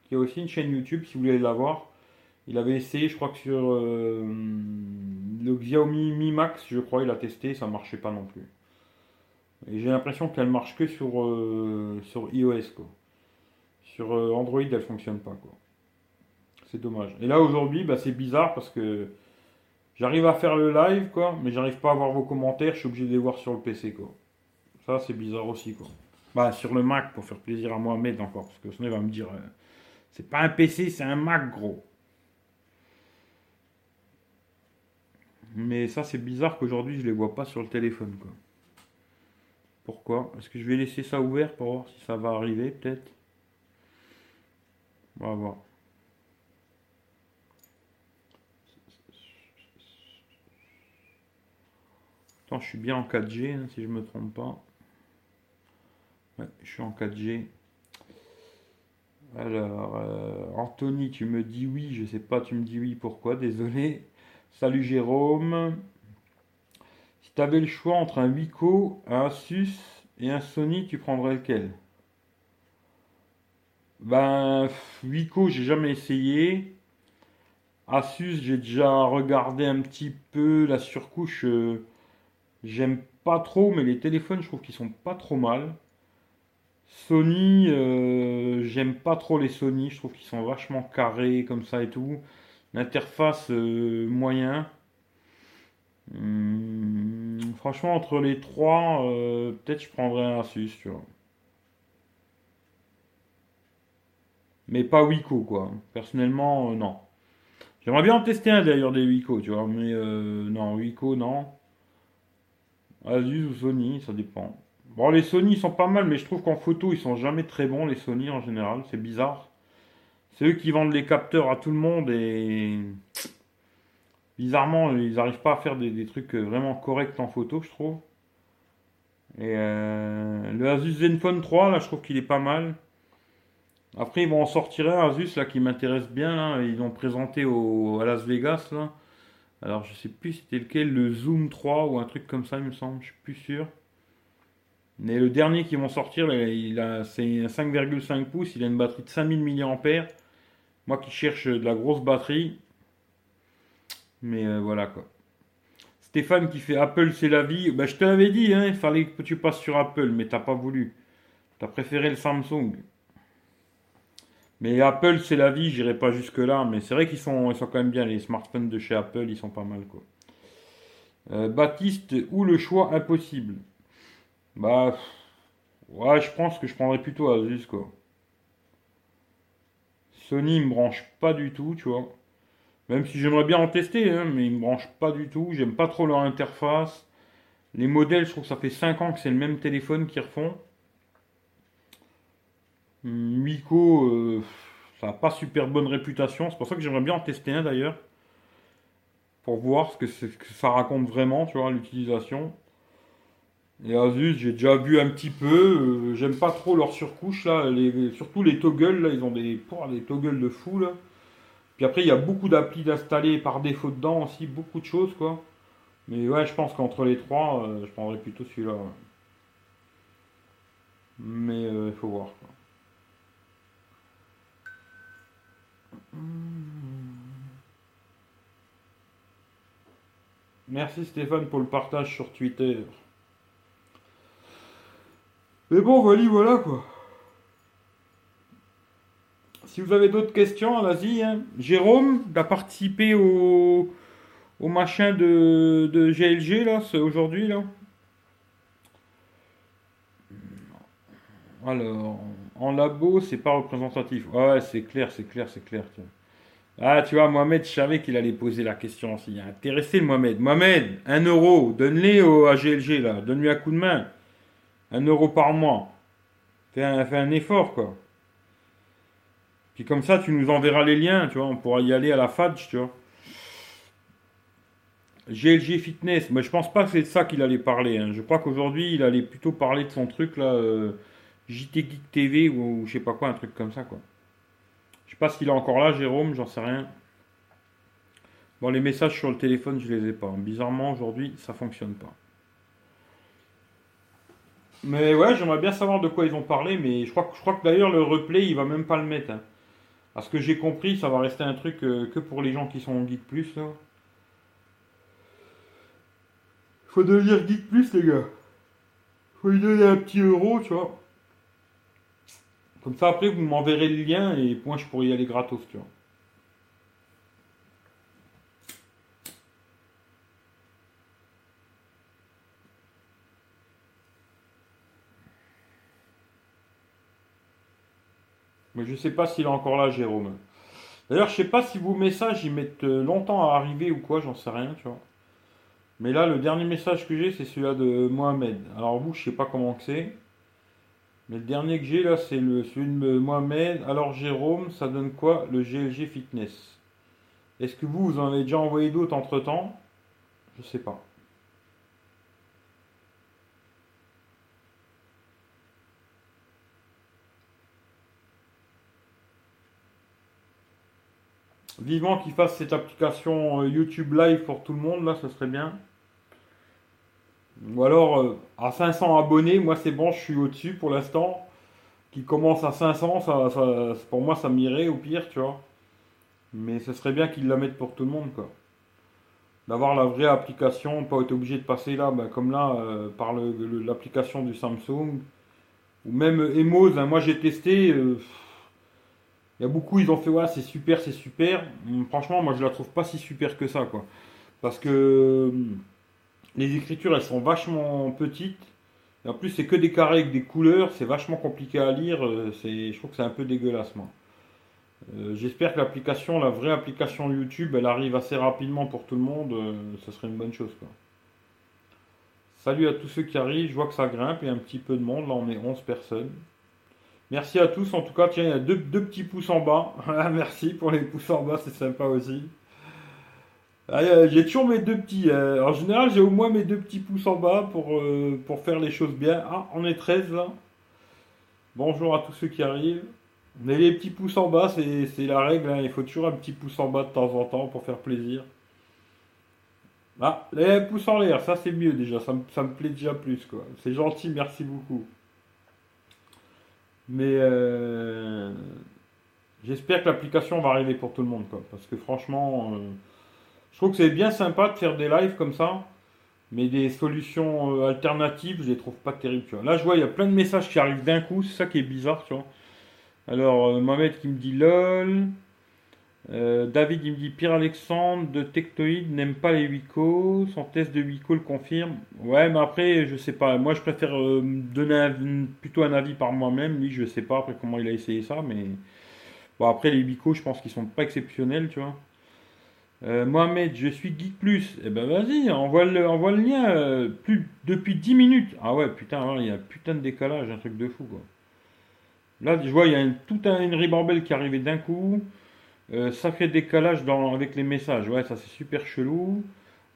qui a aussi une chaîne YouTube, si vous voulez la voir. Il avait essayé, je crois que sur euh, le Xiaomi Mi Max, je crois, il a testé, ça marchait pas non plus. Et j'ai l'impression qu'elle marche que sur, euh, iOS, quoi. Sur euh, Android, elle fonctionne pas, quoi. C'est dommage. Et là aujourd'hui, bah, c'est bizarre parce que j'arrive à faire le live, quoi, mais j'arrive pas à voir vos commentaires, je suis obligé de les voir sur le PC, quoi. Ça, c'est bizarre aussi, quoi. Bah, sur le Mac, pour faire plaisir à Mohamed encore, parce que sinon il va me dire, euh, c'est pas un PC, c'est un Mac, gros. Mais ça, c'est bizarre qu'aujourd'hui, je les vois pas sur le téléphone, quoi. Pourquoi? Est-ce que je vais laisser ça ouvert pour voir si ça va arriver, peut-être? On va voir. je suis bien en 4G, hein, si je me trompe pas. Je suis en 4G. Alors, euh, Anthony, tu me dis oui, je sais pas, tu me dis oui, pourquoi, désolé. Salut Jérôme. Si tu avais le choix entre un Wiko, un Asus et un Sony, tu prendrais lequel? Ben, Wiko, j'ai jamais essayé. Asus, j'ai déjà regardé un petit peu la surcouche. Euh, J'aime pas trop, mais les téléphones, je trouve qu'ils sont pas trop mal. Sony, euh, j'aime pas trop les Sony, je trouve qu'ils sont vachement carrés comme ça et tout. L'interface euh, moyen. Hmm, franchement, entre les trois, euh, peut-être je prendrais un Asus, tu vois. Mais pas Wiko, quoi. Personnellement, non. J'aimerais bien en tester un d'ailleurs des Wiko, tu vois. Mais non, Wiko, non. Asus ou Sony, ça dépend. Bon, les Sony sont pas mal, mais je trouve qu'en photo, ils sont jamais très bons, les Sony en général. C'est bizarre. C'est eux qui vendent les capteurs à tout le monde et. Bizarrement, ils n'arrivent pas à faire des, trucs vraiment corrects en photo, je trouve. Et euh, le Asus Zenfone 3, là, je trouve qu'il est pas mal. Après, ils vont en sortir un Asus là qui m'intéresse bien. Ils l'ont présenté à Las Vegas. Alors, je sais plus c'était lequel, le Zoom 3 ou un truc comme ça, il me semble, je suis plus sûr. Mais le dernier qui vont sortir, il a, c'est un 5,5 pouces, il a une batterie de 5000 mAh. Moi qui cherche de la grosse batterie. Mais euh, voilà quoi. Stéphane qui fait Apple c'est la vie. Bah, je te l'avais dit, hein, il fallait que tu passes sur Apple, mais t'as pas voulu. T'as préféré le Samsung. Mais Apple, c'est la vie, j'irai pas jusque-là, mais c'est vrai qu'ils sont, ils sont quand même bien, les smartphones de chez Apple, ils sont pas mal, quoi. Euh, Baptiste, ou le choix impossible? Bah, ouais, je pense que je prendrais plutôt Asus, quoi. Sony, me branche pas du tout, tu vois. Même si j'aimerais bien en tester, hein, mais ils me branche pas du tout. J'aime pas trop leur interface. Les modèles, je trouve que ça fait 5 ans que c'est le même téléphone qu'ils refont. Miko, euh, ça n'a pas super bonne réputation. C'est pour ça que j'aimerais bien en tester un d'ailleurs. pour voir ce que, ce que ça raconte vraiment, tu vois, l'utilisation. Et Asus, j'ai déjà vu un petit peu. euh, J'aime pas trop leur surcouche là. Les, surtout les toggles là, ils ont des, des toggles de fou là. Puis après, il y a beaucoup d'applis d'installer par défaut dedans aussi, beaucoup de choses quoi. Mais ouais, je pense qu'entre les trois, euh, je prendrais plutôt celui-là. Mais il faut voir quoi. Merci Stéphane pour le partage sur Twitter. Mais bon, voilà, voilà quoi. Si vous avez d'autres questions, allez-y. hein. Jérôme a participé au, au machin de, de GLG là, aujourd'hui là? Alors, en labo, c'est pas représentatif. Ouais, c'est clair, c'est clair, c'est clair. Ah, tu vois, Mohamed, je savais qu'il allait poser la question aussi. Intéressé le Mohamed. Mohamed, un euro, donne-les au à GLG là, donne-lui un coup de main. Un euro par mois. Fais un, effort quoi. Puis comme ça, tu nous enverras les liens, tu vois, on pourra y aller à la FADJ, tu vois. GLG Fitness, mais je pense pas que c'est de ça qu'il allait parler. hein. Je crois qu'aujourd'hui, il allait plutôt parler de son truc là, euh, JT Geek TV ou, ou je sais pas quoi, un truc comme ça quoi. Je sais pas s'il est encore là, Jérôme, j'en sais rien. Bon, les messages sur le téléphone, je les ai pas. Bizarrement, aujourd'hui, ça fonctionne pas. Mais ouais, j'aimerais bien savoir de quoi ils ont parlé, mais je crois, que- je crois que d'ailleurs le replay, il va même pas le mettre. hein. À ce que j'ai compris, ça va rester un truc euh, que pour les gens qui sont en Geek Plus là. Faut devenir Geek Plus, les gars. Faut lui donner un petit euro, tu vois. Comme ça, après, vous m'enverrez le lien et moi, je pourrais y aller gratos, tu vois. Mais je sais pas s'il est encore là, Jérôme. D'ailleurs, je sais pas si vos messages, ils mettent euh, longtemps à arriver ou quoi, j'en sais rien, tu vois. Mais là, le dernier message que j'ai, c'est celui-là de Mohamed. Alors vous, je sais pas comment c'est. Mais le dernier que j'ai là, c'est celui de Mohamed. Alors Jérôme, ça donne quoi le GLG Fitness? Est-ce que vous, vous en avez déjà envoyé d'autres entre temps Je sais pas. Vivement qu'il fasse cette application euh, YouTube Live pour tout le monde, là, ça serait bien. Ou alors, euh, à 500 abonnés, moi c'est bon, je suis au-dessus pour l'instant. Qui commence à 500, ça, ça- pour moi ça m'irait au pire, tu vois. Mais ce serait bien qu'ils la mettent pour tout le monde, quoi. D'avoir la vraie application, pas être obligé de passer là, bah, comme là, euh, par l'application du Samsung. Ou même Emoz, hein, moi j'ai testé. Il y a beaucoup, ils ont fait, ouais, c'est super, c'est super. Hum, Franchement, moi je la trouve pas si super que ça, quoi. Parce que hum, les écritures, elles sont vachement petites. Et en plus, c'est que des carrés avec des couleurs, c'est vachement compliqué à lire. euh, je trouve que c'est un peu dégueulasse, moi. Euh, j'espère que l'application, la vraie application YouTube, elle arrive assez rapidement pour tout le monde. euh, ce serait une bonne chose, quoi. Salut à tous ceux qui arrivent. Je vois que ça grimpe. Il y a un petit peu de monde. Là, on est 11 personnes. Merci à tous. En tout cas, tiens, il y a deux, petits pouces en bas. Merci pour les pouces en bas, c'est sympa aussi. Ah, j'ai toujours mes deux petits. euh, en général, j'ai au moins mes deux petits pouces en bas pour, euh, faire les choses bien. Ah, on est 13 là. Bonjour à tous ceux qui arrivent. Mais les petits pouces en bas, c'est la règle. hein. Il faut toujours un petit pouce en bas de temps en temps pour faire plaisir. Ah, les pouces en l'air, ça c'est mieux déjà. Ça me, ça me plaît déjà plus quoi. C'est gentil, merci beaucoup. Mais euh, j'espère que l'application va arriver pour tout le monde quoi. Parce que franchement. euh, je trouve que c'est bien sympa de faire des lives comme ça, mais des solutions euh, alternatives, je les trouve pas terribles, tu vois. Là, je vois, il y a plein de messages qui arrivent d'un coup, c'est ça qui est bizarre, tu vois. Alors, Mohamed qui me dit lol. Euh, David, il me dit Pierre Alexandre de Tectoïde n'aime pas les Wico. Son test de Wico le confirme. Ouais, mais après, je sais pas. Moi, je préfère euh, donner plutôt un avis par moi-même. Lui, je sais pas après comment il a essayé ça, mais bon, après, les Wico, je pense qu'ils sont pas exceptionnels, tu vois. Euh, Mohamed, je suis Geek Plus. Eh ben vas-y, envoie le, envoie le lien. depuis 10 minutes. Ah ouais, putain, il y a un putain de décalage, un truc de fou quoi. Là, je vois, il y a une, toute un- une qui est arrivée d'un coup. Euh, sacré décalage avec les messages. Ouais, ça c'est super chelou.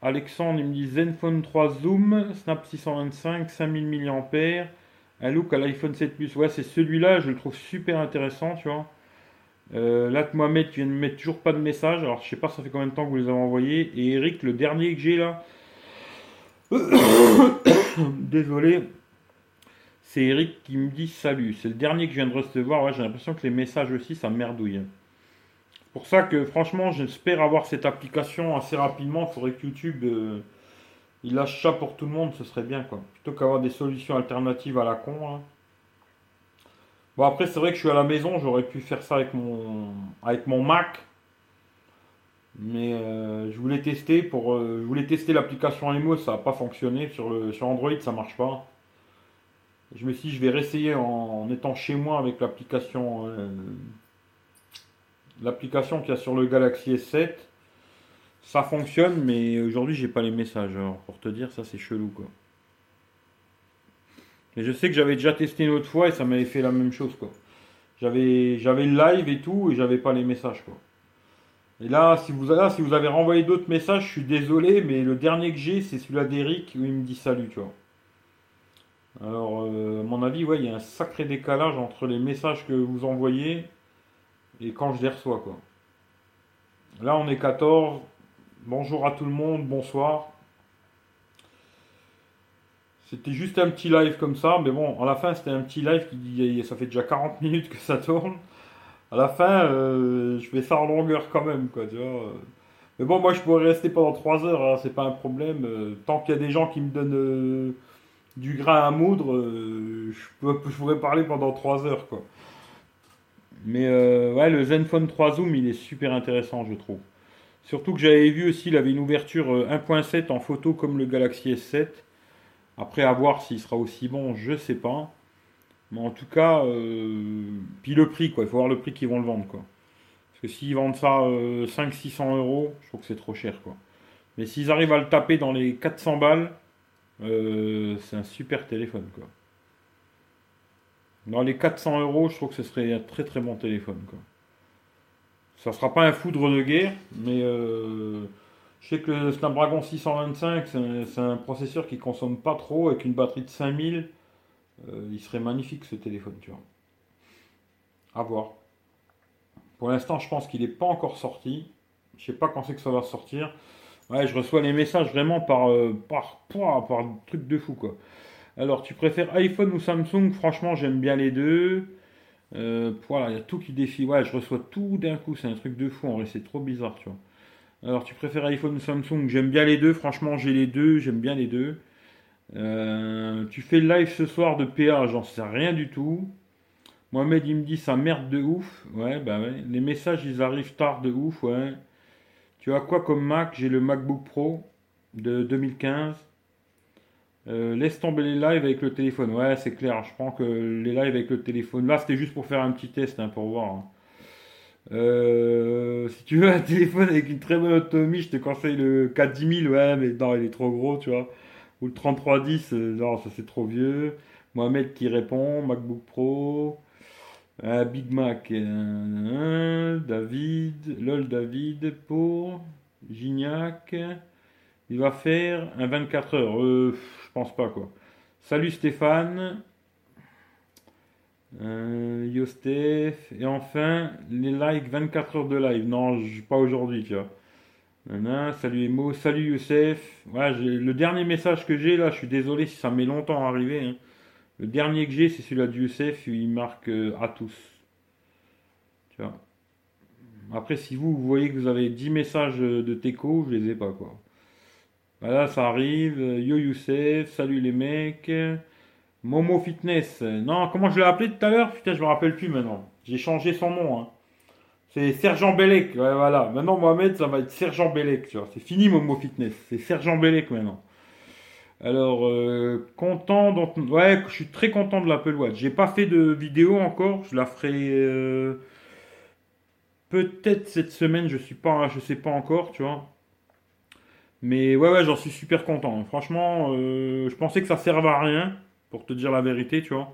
Alexandre, il me dit Zenfone 3 Zoom, Snap 625, 5000 mAh, un look à l'iPhone 7 Plus. Ouais, c'est celui-là, je le trouve super intéressant, tu vois. Euh, là, Mohamed, tu viens de me mettre toujours pas de message. Alors, je sais pas, ça fait combien de temps que vous les avez envoyés. Et Eric, le dernier que j'ai là. Désolé. C'est Eric qui me dit salut. C'est le dernier que je viens de recevoir. Ouais, j'ai l'impression que les messages aussi, ça merdouille. Pour ça que, franchement, j'espère avoir cette application assez rapidement. Il faudrait que YouTube. Euh, il lâche ça pour tout le monde, ce serait bien quoi. Plutôt qu'avoir des solutions alternatives à la con. Hein. Bon après c'est vrai que je suis à la maison, j'aurais pu faire ça avec mon avec mon Mac. Mais euh, je voulais tester pour euh, je voulais tester l'application Emo, ça n'a pas fonctionné sur sur Android, ça marche pas. Je me suis dit je vais réessayer en, étant chez moi avec l'application l'application qu'il y a sur le Galaxy S7 ça fonctionne, mais aujourd'hui j'ai pas les messages. Alors pour te dire, ça c'est chelou quoi. Mais je sais que j'avais déjà testé une autre fois et ça m'avait fait la même chose quoi. J'avais le live et tout et j'avais pas les messages quoi. Et là, si vous, là, si vous avez renvoyé d'autres messages, je suis désolé, mais le dernier que j'ai, c'est celui-là d'Eric où il me dit salut. Alors, euh, à mon avis, ouais, il y a un sacré décalage entre les messages que vous envoyez et quand je les reçois, quoi. Là, on est 14, Bonjour à tout le monde, bonsoir. C'était juste un petit live comme ça, mais bon, à la fin, c'était un petit live qui ça fait déjà 40 minutes que ça tourne. À la fin, euh, je fais ça en longueur quand même, quoi. Mais bon, moi, je pourrais rester pendant 3 heures, hein, c'est pas un problème. Euh, tant qu'il y a des gens qui me donnent euh, du grain à moudre, je, je, pourrais parler pendant 3 heures, quoi. Mais ouais, le Zenfone 3 Zoom, il est super intéressant, je trouve. Surtout que j'avais vu aussi, il avait une ouverture 1.7 euh, en photo comme le Galaxy S7. Après, à voir s'il sera aussi bon, je sais pas. Mais en tout cas, euh, puis le prix, quoi. Il faut voir le prix qu'ils vont le vendre, quoi. Parce que s'ils vendent ça 500-600 euh, euros, je trouve que c'est trop cher, quoi. Mais s'ils arrivent à le taper dans les 400 balles, c'est un super téléphone, quoi. Dans les 400 euros, je trouve que ce serait un très très bon téléphone, quoi. Ça sera pas un foudre de guerre, mais euh, je sais que le Snapdragon 625, c'est un, processeur qui consomme pas trop, avec une batterie de 5000. Euh, il serait magnifique ce téléphone, tu. À voir. Pour l'instant, je pense qu'il n'est pas encore sorti. Je sais pas quand c'est que ça va sortir. Ouais, je reçois les messages vraiment par, euh, par, par, par truc de fou. Alors, tu préfères iPhone ou Samsung? Franchement, j'aime bien les deux. Euh, voilà, il y a tout qui défie. Ouais, je reçois tout d'un coup, c'est un truc de fou en vrai, c'est trop bizarre, tu vois. Alors, tu préfères iPhone ou Samsung? J'aime bien les deux, franchement, j'ai les deux, j'aime bien les deux. Euh, tu fais live ce soir de PA, j'en sais rien du tout. Mohamed, il me dit ça merde de ouf. Ouais, bah ouais. Les messages, ils arrivent tard de ouf, ouais. Tu as quoi comme Mac? J'ai le MacBook Pro de 2015. Euh, laisse tomber les lives avec le téléphone. Ouais, c'est clair. Je prends que les lives avec le téléphone. Là, c'était juste pour faire un petit test hein, pour voir. Hein. Euh, si tu veux un téléphone avec une très bonne autonomie, je te conseille le 410 000. Ouais, mais non, il est trop gros, tu vois. Ou le 3310. Euh, non, ça c'est trop vieux. Mohamed qui répond. MacBook Pro. Big Mac. David. LOL David pour. Gignac. Il va faire un 24 heures. Euh, je pense pas quoi. Salut Stéphane. Euh. Et enfin, les likes 24 heures de live. Non, pas aujourd'hui, tu vois. salut Emo. Salut Youssef. Le dernier message que j'ai là, je suis désolé si ça met longtemps à arriver. Hein. Le dernier que j'ai, c'est celui-là de Youssef. Il marque euh, à tous. Après, si vous, vous voyez que vous avez 10 messages de Teco, je les ai pas, quoi. Voilà, ça arrive. Yo Youssef, salut les mecs. Momo Fitness. Non, comment je l'ai appelé tout à l'heure? Putain, je me rappelle plus maintenant. J'ai changé son nom. Hein. C'est Sergent Bellec. Ouais, voilà. Maintenant, Mohamed, ça va être Sergent Bellec. Tu vois. C'est fini Momo Fitness. C'est Sergent Bellec maintenant. Alors, euh, content. Ouais, je suis très content de l'Apple Watch. J'ai pas fait de vidéo encore. Je la ferai euh, peut-être cette semaine. Je suis pas, je sais pas encore. Tu vois. Mais ouais, ouais, j'en suis super content. Franchement, euh, je pensais que ça servait à rien, pour te dire la vérité, tu vois.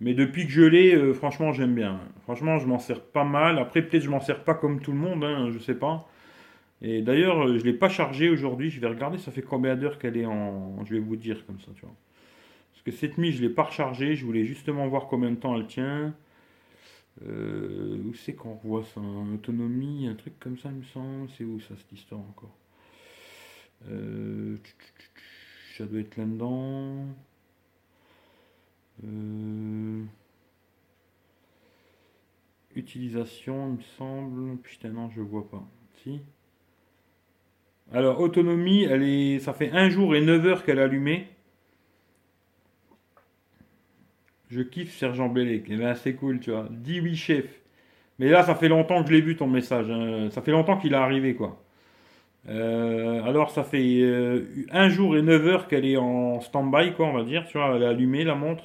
Mais depuis que je l'ai, euh, franchement, j'aime bien. Franchement, je m'en sers pas mal. Après, peut-être je m'en sers pas comme tout le monde, hein, je sais pas. Et d'ailleurs, euh, je l'ai pas chargée aujourd'hui. Je vais regarder, ça fait combien d'heures qu'elle est en. Je vais vous dire comme ça, tu vois. Parce que cette nuit, je l'ai pas rechargée. Je voulais justement voir combien de temps elle tient. Où c'est qu'on voit ça En autonomie, un truc comme ça, il me semble. C'est où ça, cette histoire encore? Euh, Ça doit être là-dedans. Euh, utilisation, il me semble. Putain, non, je vois pas. Si. Alors, autonomie, elle est, ça fait un jour et 9 heures qu'elle est allumée. Je kiffe Sergent Bellec. Ben, c'est cool, tu vois. Dis oui, chef. Mais là, ça fait longtemps que je l'ai vu ton message. hein. Ça fait longtemps qu'il est arrivé, quoi. Euh, alors, ça fait euh, un jour et 9 heures qu'elle est en stand-by, quoi, on va dire. Tu vois, elle est allumée, la montre.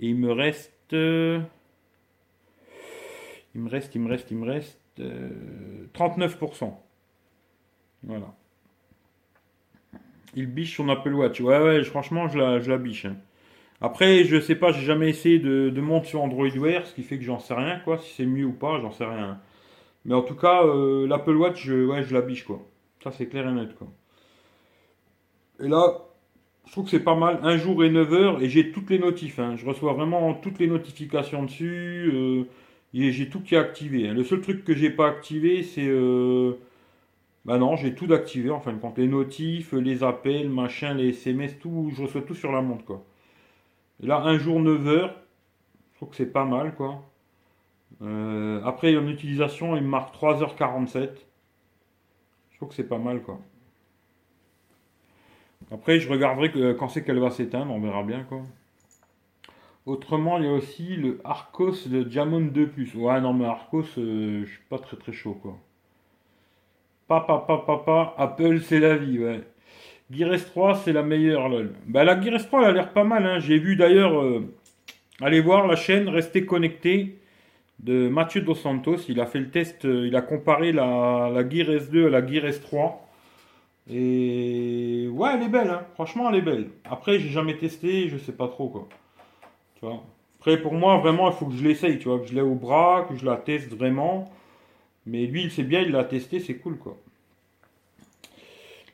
Et il me reste. euh, il me reste, il me reste, il me reste. euh, 39%. Voilà. Il biche son Apple Watch. Ouais, ouais, franchement, je la, je biche. hein. Après, je sais pas, j'ai jamais essayé de, monter sur Android Wear, ce qui fait que j'en sais rien, quoi. Si c'est mieux ou pas, j'en sais rien. Mais en tout cas, euh, l'Apple Watch, je, ouais, je la biche, quoi. Ça, c'est clair et net, quoi. Et là, je trouve que c'est pas mal. Un jour et 9 heures, et j'ai toutes les notifs. hein. Je reçois vraiment toutes les notifications dessus. euh, et j'ai tout qui est activé. hein. Le seul truc que j'ai pas activé, c'est. euh, Bah non, j'ai tout d'activé en fin de compte. Les notifs, les appels, machin, les SMS, tout. Je reçois tout sur la montre, quoi. Et là, un jour 9 heures, je trouve que c'est pas mal, quoi. Euh, après, en utilisation, il me marque 3h47. Que c'est pas mal, quoi. Après, je regarderai que- quand c'est qu'elle va s'éteindre, on verra bien, quoi. Autrement, il y a aussi le Arcos de Diamond 2 Ouais, non, mais Arcos, euh, je suis pas très très chaud, quoi. Papa, papa, papa, Apple, c'est la vie, ouais. Gear S3, c'est la meilleure, lol. Bah, la Gear S3, elle a l'air pas mal, hein. J'ai vu d'ailleurs, euh, allez voir la chaîne Restez connecté de Mathieu Dos Santos. Il a fait le test, euh, il a comparé la, Gear S2 à la Gear S3. Et ouais, elle est belle, hein. Franchement, elle est belle. Après, j'ai jamais testé, je sais pas trop, quoi. Après, pour moi, vraiment, il faut que je l'essaye, tu vois, que je l'ai au bras, que je la teste vraiment. Mais lui, il sait bien, il l'a testé, c'est cool, quoi.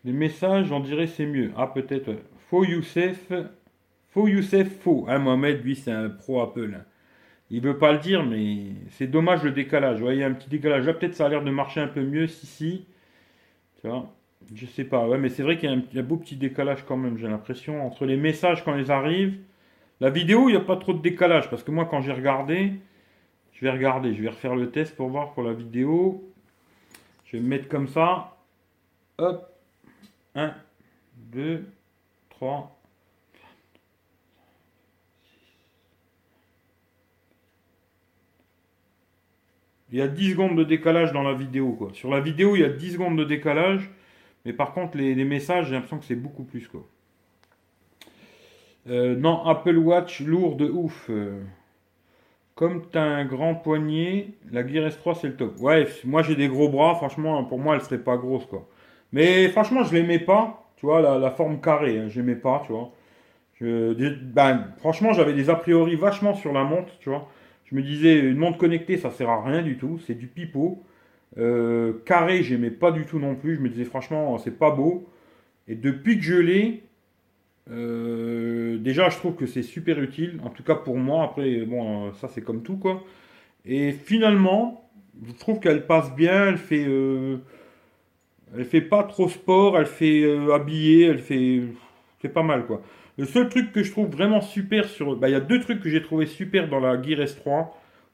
Les messages, on dirait c'est mieux. Ah, peut-être. Faux Youssef. Faux Youssef, faux. Hein, Mohamed, lui, c'est un pro Apple. hein. Il veut pas le dire, mais c'est dommage le décalage. Vous voyez, un petit décalage. Là, peut-être ça a l'air de marcher un peu mieux, si, si. Tu vois. Je sais pas. Ouais, mais c'est vrai qu'il y a un, un beau petit décalage quand même, j'ai l'impression. Entre les messages quand ils arrivent. La vidéo, il n'y a pas trop de décalage. Parce que moi, quand j'ai regardé, je vais regarder. Je vais refaire le test pour voir pour la vidéo. Je vais me mettre comme ça. Hop. 1, 2, 3. Il y a 10 secondes de décalage dans la vidéo. Quoi. Sur la vidéo, il y a 10 secondes de décalage. Mais par contre, les, messages, j'ai l'impression que c'est beaucoup plus. Quoi. Euh, non, Apple Watch lourd de ouf. euh. Comme tu as un grand poignet, la Gear S3 c'est le top. Ouais, moi j'ai des gros bras, franchement, pour moi elle serait pas grosse quoi. Mais franchement, je l'aimais pas, tu vois, la, forme carrée, hein, j'aimais pas, tu vois. Ben, franchement, j'avais des a priori vachement sur la montre, tu vois. Je me disais, une montre connectée, ça sert à rien du tout, c'est du pipeau. Euh, carré, j'aimais pas du tout non plus, je me disais, franchement, c'est pas beau. Et depuis que je l'ai, euh, déjà, je trouve que c'est super utile, en tout cas pour moi. Après, bon, ça c'est comme tout, quoi. Et finalement, je trouve qu'elle passe bien, elle fait. euh, fait pas trop sport, elle fait euh, habillée, elle fait. C'est pas mal quoi. Le seul truc que je trouve vraiment super sur. Bah, il y a deux trucs que j'ai trouvé super dans la Gear S3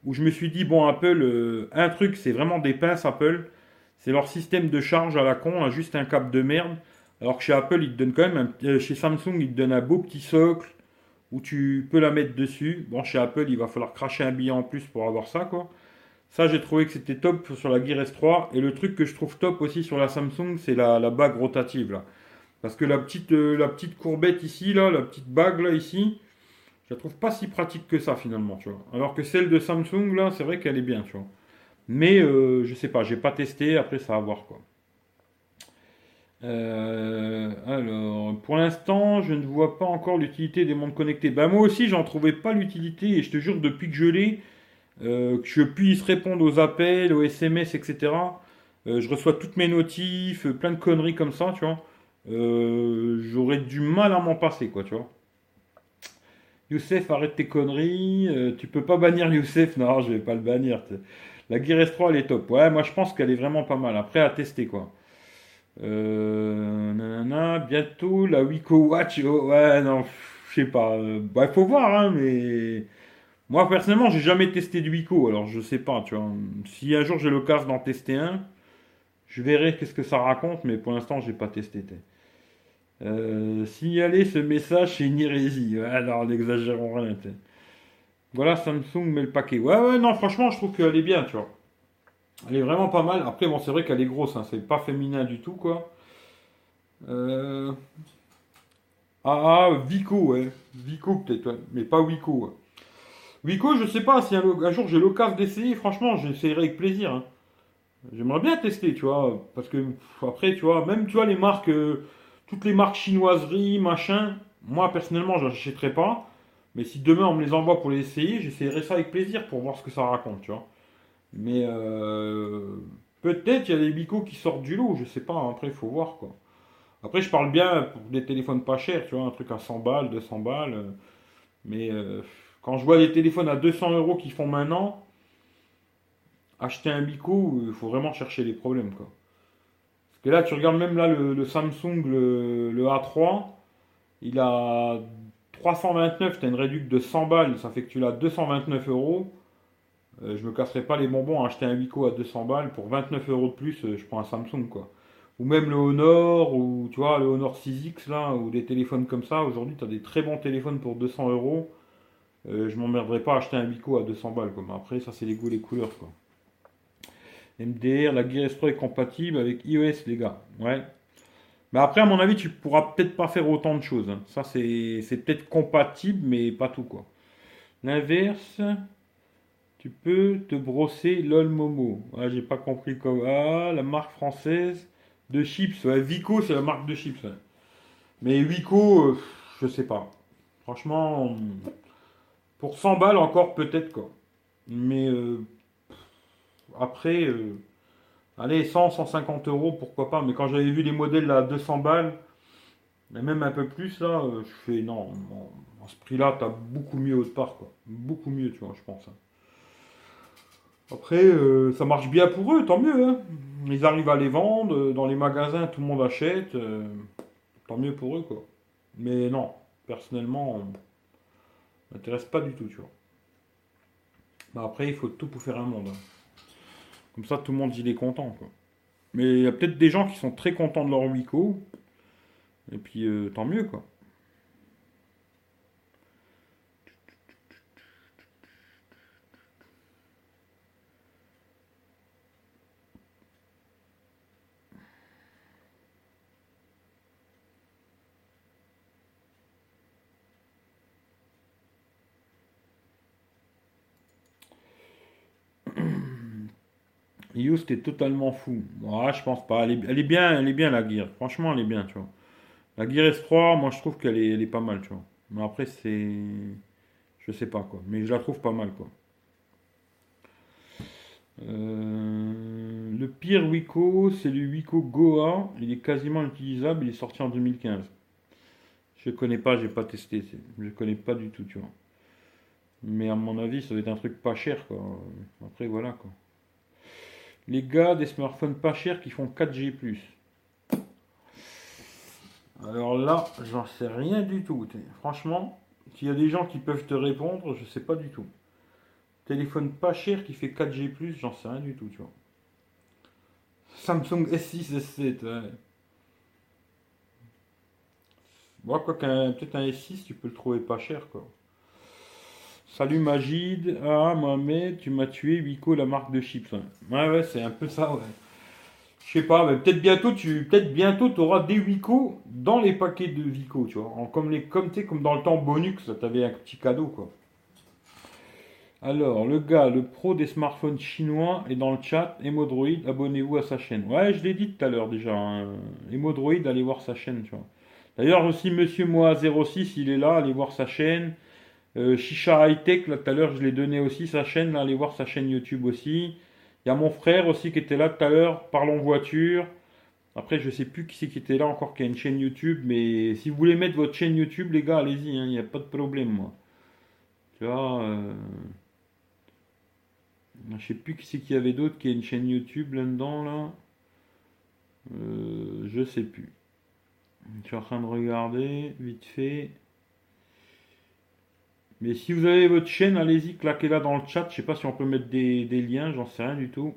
où je me suis dit, bon, Apple, euh, un truc, c'est vraiment des pinces Apple. C'est leur système de charge à la con, hein, juste un câble de merde. Alors que chez Apple, ils te donnent quand même. euh, chez Samsung, ils te donnent un beau petit socle où tu peux la mettre dessus. Bon, chez Apple, il va falloir cracher un billet en plus pour avoir ça quoi. Ça, j'ai trouvé que c'était top sur la Gear S3. Et le truc que je trouve top aussi sur la Samsung, c'est la, la bague rotative là. Parce que la petite, euh, la petite courbette ici, là, la petite bague là, ici, je la trouve pas si pratique que ça finalement, tu vois. Alors que celle de Samsung là, c'est vrai qu'elle est bien, tu vois. Mais euh, je sais pas, j'ai pas testé, après ça va voir quoi. Euh, alors, pour l'instant, je ne vois pas encore l'utilité des montres connectées. Ben, moi aussi, j'en trouvais pas l'utilité, et je te jure, depuis que je l'ai, euh, que je puisse répondre aux appels, aux SMS, etc. Je reçois toutes mes notifs, plein de conneries comme ça, tu vois. J'aurais du mal à m'en passer, quoi, tu vois. Youssef, arrête tes conneries. tu peux pas bannir Youssef. Non, je vais pas le bannir. La Gear S3, elle est top. Ouais, moi, je pense qu'elle est vraiment pas mal. Après, à tester, quoi. Euh, bientôt la Wiko Watch. Oh, ouais, non, je sais pas. Bah, faut voir, hein, mais. Moi, personnellement, j'ai jamais testé du Wiko, alors je sais pas, tu vois. Si un jour j'ai l'occasion d'en tester un, je verrai qu'est-ce que ça raconte, mais pour l'instant, j'ai pas testé. Euh, signaler ce message chez une hérésie. Alors, n'exagérons rien. Voilà, Samsung met le paquet. Ouais, ouais, non, franchement, je trouve qu'elle est bien, tu vois. Elle est vraiment pas mal. Après, bon, c'est vrai qu'elle est grosse, hein. c'est pas féminin du tout, quoi. Euh... Ah, ah, Vico, ouais. Vico, peut-être, mais pas Wico. Ouais. Wico, je sais pas si un, jour j'ai l'occasion d'essayer, franchement, j'essayerai avec plaisir. Hein. J'aimerais bien tester, tu vois, parce que après, tu vois, même, tu vois, les marques, euh, toutes les marques chinoiseries, machin, moi, personnellement, je n'achèterai pas. Mais si demain on me les envoie pour les essayer, j'essayerai ça avec plaisir pour voir ce que ça raconte, tu vois. Mais euh, peut-être il y a des bicots qui sortent du lot, je sais pas, après il faut voir quoi. Après je parle bien pour des téléphones pas chers, tu vois, un truc à 100 balles, 200 balles. Euh, mais euh, quand je vois des téléphones à 200 euros qui font maintenant, acheter un bico, il faut vraiment chercher les problèmes. Que là tu regardes même là le, Samsung, le, le, A3, il a 329, tu as une réduction de 100 balles, ça fait que tu l'as 229 euros. Euh, je me casserai pas les bonbons à acheter un Vico à 200 balles pour 29 euros de plus, euh, je prends un Samsung quoi. Ou même le Honor, ou tu vois, le Honor 6X là, ou des téléphones comme ça. Aujourd'hui, tu as des très bons téléphones pour 200 euros. Euh, je m'emmerderai pas à acheter un Vico à 200 balles. Après, ça, c'est les goûts, les couleurs. Quoi. MDR, la Gear S3 est compatible avec iOS, les gars. Ouais. Mais après, à mon avis, tu pourras peut-être pas faire autant de choses. Hein. Ça, c'est peut-être compatible, mais pas tout, quoi. L'inverse, tu peux te brosser LOL Momo. Ah, j'ai pas compris quoi. Ah, la marque française de chips. Vico, c'est la marque de chips. Mais Vico, euh, je sais pas. Franchement, pour 100 balles encore, peut-être quoi. Mais euh, après, euh, allez, 100, 150 euros, pourquoi pas. Mais quand j'avais vu les modèles à 200 balles, même un peu plus là, je fais non, à ce prix-là, t'as beaucoup mieux autre part. Beaucoup mieux, tu vois, je pense. Hein. Après, euh, ça marche bien pour eux, tant mieux. Hein. Ils arrivent à les vendre, euh, dans les magasins, tout le monde achète. Euh, tant mieux pour eux, quoi. Mais non, personnellement, ça m'intéresse pas du tout, tu vois. Bah, après, il faut tout pour faire un monde. Hein. Comme ça, tout le monde, il est content, quoi. Mais il y a peut-être des gens qui sont très contents de leur Wico. Et puis, tant mieux, quoi. Youst est totalement fou. Ah, je pense pas. Elle est, bien, elle est bien la Gear. Franchement, elle est bien, tu vois. La Gear S3, moi je trouve qu'elle est, pas mal, tu vois. Mais après, c'est. Je sais pas quoi. Mais je la trouve pas mal, quoi. Euh, le pire Wiko, c'est le Wiko Goa. Il est quasiment utilisable. Il est sorti en 2015. Je connais pas, j'ai pas testé. Je connais pas du tout, tu vois. Mais à mon avis, ça doit être un truc pas cher, quoi. Après, voilà, quoi. Les gars, des smartphones pas chers qui font 4G. Alors là, j'en sais rien du tout. Franchement, s'il y a des gens qui peuvent te répondre, je sais pas du tout. Téléphone pas cher qui fait 4G, j'en sais rien du tout, tu vois. Samsung S6, S7, ouais. Bon, quoi qu'un, peut-être un S6, tu peux le trouver pas cher, quoi. Salut Magid. Ah, Mohamed, tu m'as tué, Vico, la marque de chips. Ouais, ouais, c'est un peu ça, ouais. Je sais pas, mais peut-être bientôt, tu peut-être bientôt, auras des Wico dans les paquets de Vico, tu vois. comme les, comme, comme dans le temps Bonux, tu avais un petit cadeau, quoi. Alors, le gars, le pro des smartphones chinois est dans le chat. Emodroid, abonnez-vous à sa chaîne. Ouais, je l'ai dit tout à l'heure déjà. Hein. Emodroid, allez voir sa chaîne, tu vois. D'ailleurs, aussi, Monsieur Moa06, il est là, allez voir sa chaîne. Euh, Shisha High Tech, là, tout à l'heure, je l'ai donné aussi sa chaîne, là, allez voir sa chaîne YouTube aussi. Il y a mon frère aussi qui était là tout à l'heure, Parlons Voiture. Après, je sais plus qui c'est qui était là encore, qui a une chaîne YouTube, mais si vous voulez mettre votre chaîne YouTube, les gars, allez-y, hein, il n'y a pas de problème, moi. Tu vois, euh... je sais plus qui c'est qu'il y avait d'autre qui a une chaîne YouTube là-dedans, là. Euh, je sais plus. Je suis en train de regarder, vite fait. Mais si vous avez votre chaîne, allez-y, claquez-la dans le chat. Je sais pas si on peut mettre des, liens, j'en sais rien du tout.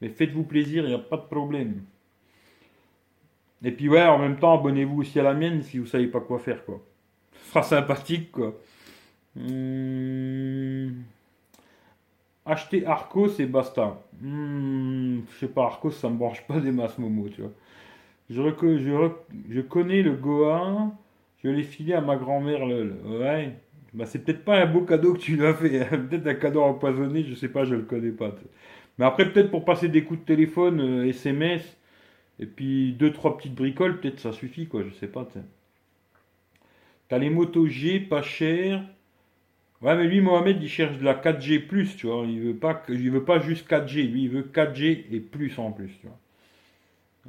Mais faites-vous plaisir, il n'y a pas de problème. Et puis ouais, en même temps, abonnez-vous aussi à la mienne si vous savez pas quoi faire, quoi. Ce sera sympathique, quoi. Hmm. Acheter Arcos et basta. Hmm. Je sais pas, Arcos, ça me branche pas des masses, Momo, tu vois. Je, je, je connais le Goa, je l'ai filé à ma grand-mère, lol. Ouais. Bah, c'est peut-être pas un beau cadeau que tu lui as fait. Hein. peut-être un cadeau empoisonné, je sais pas, je le connais pas. Mais après, peut-être pour passer des coups de téléphone, SMS, euh, et puis deux, trois petites bricoles, peut-être ça suffit, quoi, je sais pas. T'as les motos G pas cher. Ouais, mais lui, Mohamed, il cherche de la 4G, tu vois. Il veut pas, il veut pas juste 4G, lui, il veut 4G et plus en plus, tu vois.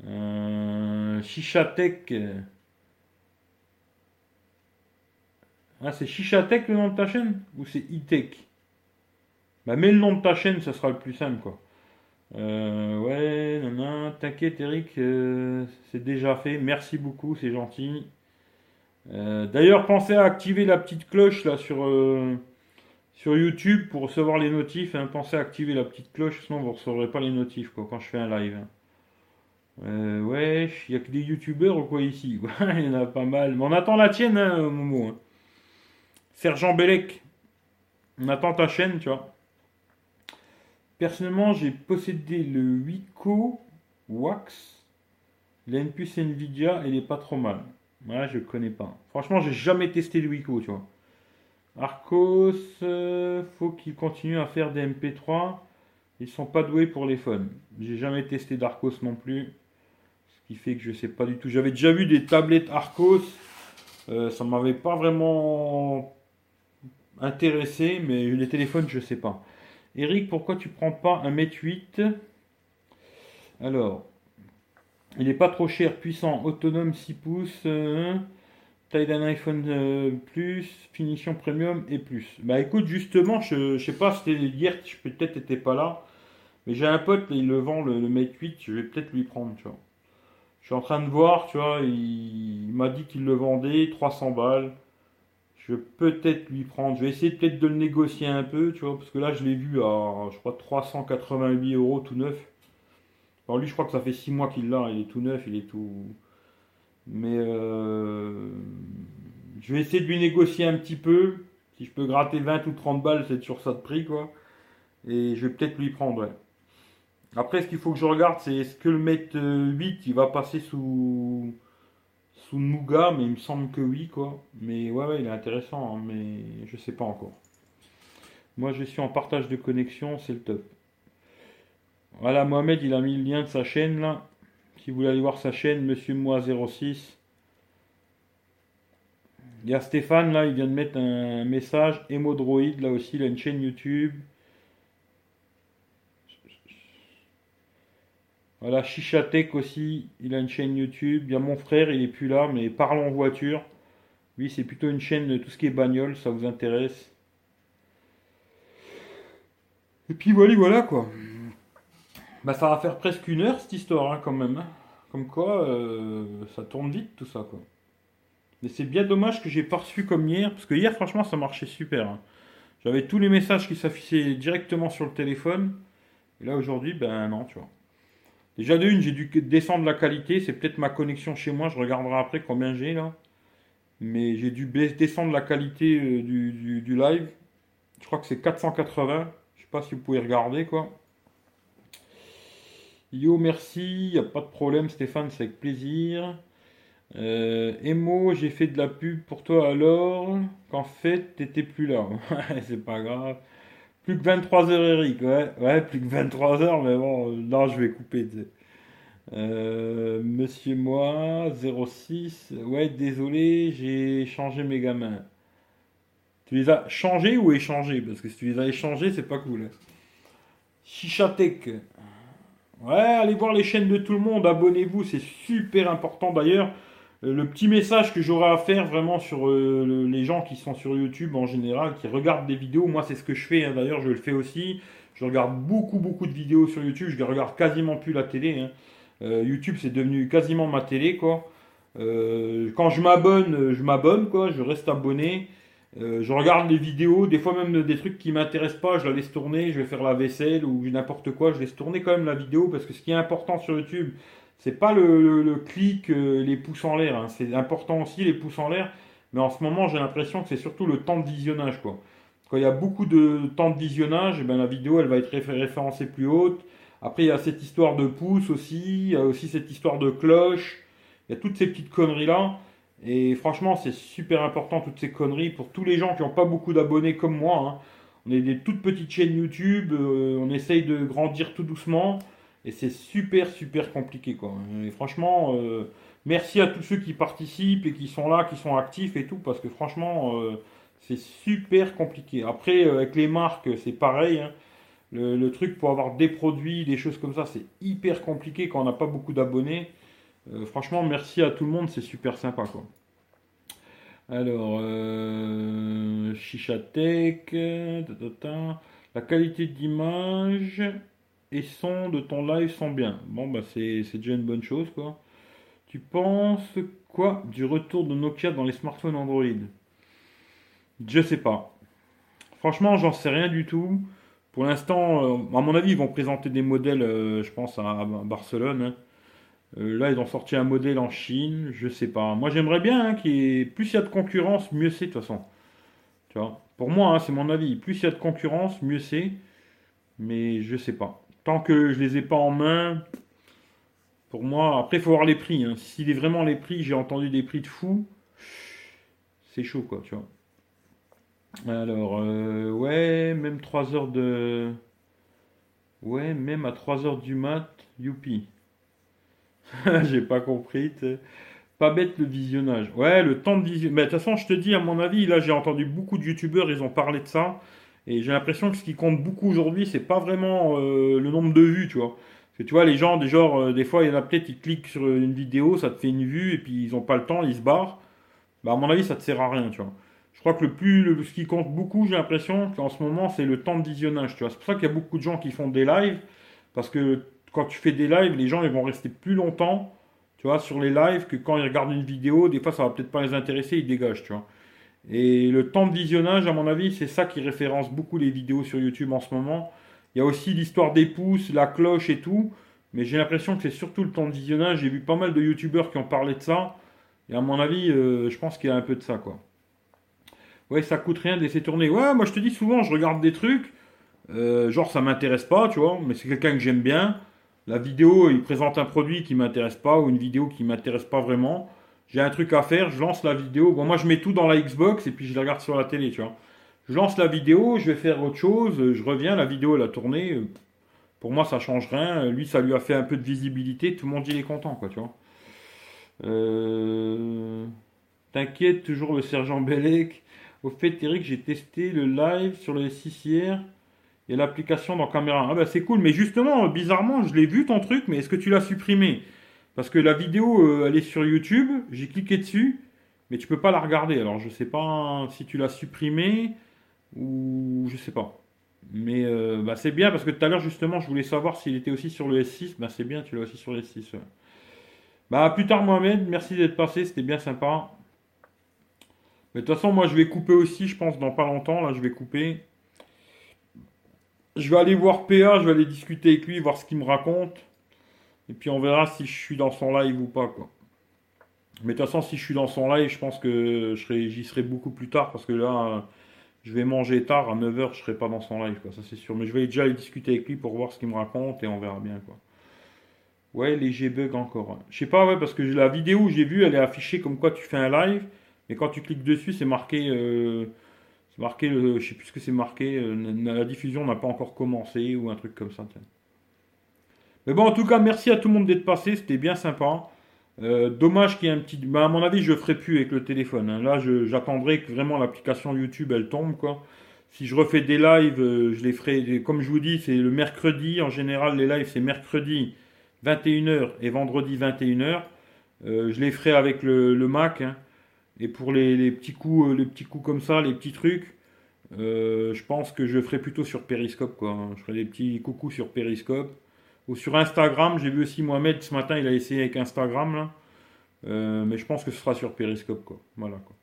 Euh, Shishatech. Ah, c'est Shishatech le nom de ta chaîne Ou c'est e Bah, mets le nom de ta chaîne, ça sera le plus simple, quoi. Euh, ouais, non, non, t'inquiète Eric, euh, c'est déjà fait. Merci beaucoup, c'est gentil. Euh, d'ailleurs, pensez à activer la petite cloche là sur, sur YouTube pour recevoir les notifs. Hein. Pensez à activer la petite cloche, sinon vous ne recevrez pas les notifs quoi, quand je fais un live. Hein. ouais, il n'y a que des youtubeurs ou quoi ici? Il y en a pas mal. Mais on attend la tienne, hein, Momo. Hein. Sergent Bellec, on attend ta chaîne, tu vois. Personnellement, j'ai possédé le Wico Wax. Il a une puce Nvidia, elle est pas trop mal. Ouais, je connais pas. Franchement, j'ai jamais testé le Wico, tu vois. Arcos, euh, faut qu'il continue à faire des MP3. Ils sont pas doués pour les phones. J'ai jamais testé d'Arcos non plus. Ce qui fait que je sais pas du tout. J'avais déjà vu des tablettes Arcos. Euh, ça m'avait pas vraiment intéressé, mais les téléphones, je sais pas. Eric, pourquoi tu prends pas un mètre 8 Alors, il n'est pas trop cher, puissant, autonome 6 pouces, euh, taille d'un iPhone euh, plus, finition premium et plus. Bah écoute, justement, je, sais pas, c'était hier, je peut-être n'étais pas là, mais j'ai un pote, il le vend le, mètre 8, je vais peut-être lui prendre, tu vois. Je suis en train de voir, tu vois, il m'a dit qu'il le vendait 300 balles je vais peut-être lui prendre, je vais essayer peut-être de le négocier un peu, tu vois, parce que là je l'ai vu à, je crois, 388 euros tout neuf. Alors lui, je crois que ça fait 6 mois qu'il l'a, il est tout neuf, il est tout. Mais euh, je vais essayer de lui négocier un petit peu. Si je peux gratter 20 ou 30 balles, c'est sur ça de prix, quoi. Et je vais peut-être lui prendre, Après, ce qu'il faut que je regarde, c'est est-ce que le mètre 8, il va passer sous sous Nougat, mais il me semble que oui, quoi. Mais ouais, ouais il est intéressant, hein, mais je sais pas encore. Moi, je suis en partage de connexion, c'est le top. Voilà, Mohamed, il a mis le lien de sa chaîne, là. Si vous voulez aller voir sa chaîne, Monsieur Moi 06. Il y a Stéphane, là, il vient de mettre un message. Hémodroïde, là aussi, il a une chaîne YouTube. Voilà, Chichatek aussi, il a une chaîne YouTube. A mon frère, il est plus là, mais Parlons voiture. Lui, c'est plutôt une chaîne de tout ce qui est bagnole, ça vous intéresse. Et puis voilà, voilà quoi. Bah, ça va faire presque une heure cette histoire, hein, quand même. Hein. Comme quoi, euh, ça tourne vite tout ça, quoi. Mais c'est bien dommage que j'ai pas reçu comme hier, parce que hier, franchement, ça marchait super. Hein. J'avais tous les messages qui s'affichaient directement sur le téléphone. Et là, aujourd'hui, ben non, tu vois. Déjà de une, j'ai dû descendre la qualité. C'est peut-être ma connexion chez moi. Je regarderai après combien j'ai là. Mais j'ai dû descendre la qualité euh, du, live. Je crois que c'est 480. Je sais pas si vous pouvez regarder quoi. Yo, merci. N'y a pas de problème, Stéphane. C'est avec plaisir. Euh, Emo, j'ai fait de la pub pour toi alors qu'en fait, t'étais plus là. c'est pas grave. Plus que 23 heures, Eric. Ouais, ouais, plus que 23 heures, mais bon, euh, non, je vais couper. Euh, monsieur moi, 06. Ouais, désolé, j'ai changé mes gamins. Tu les as changés ou échangés? Parce que si tu les as échangés, c'est pas cool. Chichatech. Ouais, allez voir les chaînes de tout le monde, abonnez-vous, c'est super important d'ailleurs. Euh, le petit message que j'aurai à faire vraiment sur euh, les gens qui sont sur YouTube en général, qui regardent des vidéos, moi c'est ce que je fais, hein. d'ailleurs je le fais aussi. Je regarde beaucoup beaucoup de vidéos sur YouTube, je regarde quasiment plus la télé. Hein. Euh, YouTube c'est devenu quasiment ma télé quand je m'abonne, je m'abonne quoi, je reste abonné. je regarde les vidéos, des fois même des trucs qui m'intéressent pas, je la laisse tourner, je vais faire la vaisselle ou n'importe quoi, je laisse tourner quand même la vidéo parce que ce qui est important sur YouTube, c'est pas le, clic, euh, les pouces en l'air. Hein. C'est important aussi les pouces en l'air. Mais en ce moment, j'ai l'impression que c'est surtout le temps de visionnage. Quoi. Quand il y a beaucoup de temps de visionnage, eh ben, la vidéo elle va être référencée plus haute. Après, il y a cette histoire de pouces aussi. Il y a aussi cette histoire de cloche. Il y a toutes ces petites conneries-là. Et franchement, c'est super important, toutes ces conneries, pour tous les gens qui n'ont pas beaucoup d'abonnés comme moi. Hein. On est des toutes petites chaînes YouTube. Euh, on essaye de grandir tout doucement. Et c'est super, super compliqué, quoi. Et franchement, euh, merci à tous ceux qui participent et qui sont là, qui sont actifs et tout, parce que franchement, euh, c'est super compliqué. Après, euh, avec les marques, c'est pareil. Hein. Le, truc pour avoir des produits, des choses comme ça, c'est hyper compliqué quand on n'a pas beaucoup d'abonnés. franchement, merci à tout le monde, c'est super sympa, quoi. Alors, Chichatech, la qualité d'image et son de ton live sont bien. Bon, bah c'est déjà une bonne chose, quoi. Tu penses quoi du retour de Nokia dans les smartphones Android? Je sais pas. Franchement, j'en sais rien du tout. Pour l'instant, euh, à mon avis, ils vont présenter des modèles, euh, je pense, à, Barcelone. Hein. Euh, là, ils ont sorti un modèle en Chine. Je sais pas. Moi, j'aimerais bien hein, qu'il y ait... Plus il y a de concurrence, mieux c'est, de toute façon. Tu vois? Pour moi, hein, c'est mon avis. Plus il y a de concurrence, mieux c'est. Mais je sais pas tant que je les ai pas en main, pour moi, après, il faut voir les prix. Hein. S'il est vraiment les prix, j'ai entendu des prix de fou, c'est chaud, quoi, tu vois. Alors, euh, ouais, même 3 heures de. Ouais, même à 3 heures du mat, youpi. j'ai pas compris. Pas bête le visionnage. Ouais, le temps de visionnage. Mais de toute façon, je te dis, à mon avis, là, j'ai entendu beaucoup de youtubeurs, ils ont parlé de ça. Et j'ai l'impression que ce qui compte beaucoup aujourd'hui, c'est pas vraiment euh, le nombre de vues, tu vois. Parce que tu vois, les gens, des, genre, euh, des fois, il y en a peut-être, ils cliquent sur une vidéo, ça te fait une vue, et puis ils ont pas le temps, ils se barrent. Bah, à mon avis, ça te sert à rien, tu vois. Je crois que le plus, le, ce qui compte beaucoup, j'ai l'impression qu'en ce moment, c'est le temps de visionnage, tu vois. C'est pour ça qu'il y a beaucoup de gens qui font des lives, parce que quand tu fais des lives, les gens, ils vont rester plus longtemps, tu vois, sur les lives, que quand ils regardent une vidéo, des fois, ça va peut-être pas les intéresser, ils dégagent, tu vois. Et le temps de visionnage, à mon avis, c'est ça qui référence beaucoup les vidéos sur YouTube en ce moment. Il y a aussi l'histoire des pouces, la cloche et tout. Mais j'ai l'impression que c'est surtout le temps de visionnage. J'ai vu pas mal de youtubeurs qui ont parlé de ça. Et à mon avis, euh, je pense qu'il y a un peu de ça, quoi. Ouais, ça coûte rien de laisser tourner. Ouais, moi je te dis souvent, je regarde des trucs. Euh, genre, ça m'intéresse pas, tu vois. Mais c'est quelqu'un que j'aime bien. La vidéo, il présente un produit qui m'intéresse pas ou une vidéo qui m'intéresse pas vraiment j'ai un truc à faire, je lance la vidéo. Bon, moi, je mets tout dans la Xbox et puis je la regarde sur la télé, tu vois. Je lance la vidéo, je vais faire autre chose, je reviens, la vidéo, elle a tourné. Pour moi, ça change rien. Lui, ça lui a fait un peu de visibilité. Tout le monde, il est content, quoi, tu vois. Euh, t'inquiète, toujours le sergent Bellec. Au fait, Eric, j'ai testé le live sur le 6 hier et l'application dans caméra. Ah bah c'est cool, mais justement, bizarrement, je l'ai vu ton truc, mais est-ce que tu l'as supprimé? Parce que la vidéo, euh, elle est sur YouTube, j'ai cliqué dessus, mais tu peux pas la regarder. Alors je sais pas si tu l'as supprimé ou je sais pas. Mais euh, bah, c'est bien parce que tout à l'heure justement je voulais savoir s'il était aussi sur le S6. Bah c'est bien, tu l'as aussi sur le S6. Bah plus tard Mohamed, merci d'être passé, c'était bien sympa. Mais de toute façon moi je vais couper aussi, je pense dans pas longtemps, là je vais couper. Je vais aller voir PA, je vais aller discuter avec lui, voir ce qu'il me raconte. Et puis on verra si je suis dans son live ou pas, quoi. Mais de toute façon, si je suis dans son live, je pense que j'y serai beaucoup plus tard parce que là, je vais manger tard. À 9h, je serai pas dans son live, quoi. Ça, c'est sûr. Mais je vais déjà discuter avec lui pour voir ce qu'il me raconte et on verra bien, quoi. Ouais, les G-Bug encore. Je sais pas, ouais, parce que la vidéo où j'ai vu, elle est affichée comme quoi tu fais un live. Mais quand tu cliques dessus, c'est marqué. Euh, marqué, je sais plus ce que c'est marqué, euh, la diffusion n'a pas encore commencé ou un truc comme ça. Mais bon, en tout cas, merci à tout le monde d'être passé, c'était bien sympa. Euh, dommage qu'il y ait un petit. Bah, à mon avis, je ne ferai plus avec le téléphone. Hein. Là, j'attendrai que vraiment l'application YouTube elle tombe. Quoi. Si je refais des lives, euh, je les ferai. Comme je vous dis, c'est le mercredi. En général, les lives, c'est mercredi 21h et vendredi 21h. Euh, je les ferai avec le, Mac. Hein. Et pour les, petits coups, les petits coups comme ça, les petits trucs, je pense que je ferai plutôt sur Periscope. Quoi. Je ferai des petits coucous sur Periscope. Ou sur Instagram, j'ai vu aussi Mohamed ce matin, il a essayé avec Instagram. Euh, mais je pense que ce sera sur Periscope. Quoi. Voilà, quoi.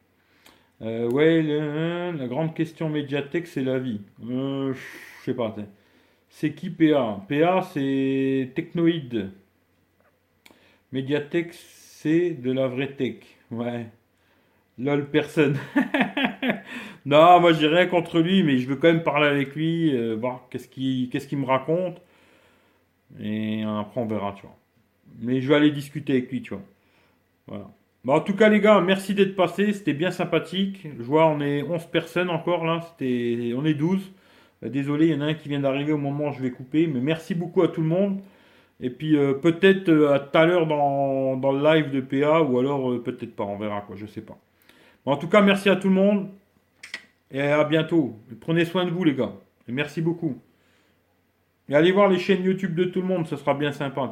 Euh, ouais, la grande question médiathèque, c'est la vie. Euh, je sais pas. C'est qui PA PA, c'est Technoïde. Médiathèque, c'est de la vraie tech. Ouais. Lol, personne. non, moi j'ai rien contre lui, mais je veux quand même parler avec lui, voir qu'est-ce qu'il qu'est-ce qu'il me raconte. Et après, on verra, tu vois. Mais je vais aller discuter avec lui, tu vois. Voilà. Bon, en tout cas, les gars, merci d'être passés. C'était bien sympathique. Je vois, on est 11 personnes encore là. C'était, on est 12. Euh, désolé, il y en a un qui vient d'arriver au moment où je vais couper. Mais merci beaucoup à tout le monde. Et puis euh, peut-être euh, à tout à l'heure dans, dans, le live de PA ou alors peut-être pas. On verra quoi. Je sais pas. Bon, en tout cas, merci à tout le monde. Et à bientôt. Prenez soin de vous, les gars. Et merci beaucoup. Et allez voir les chaînes YouTube de tout le monde, ce sera bien sympa.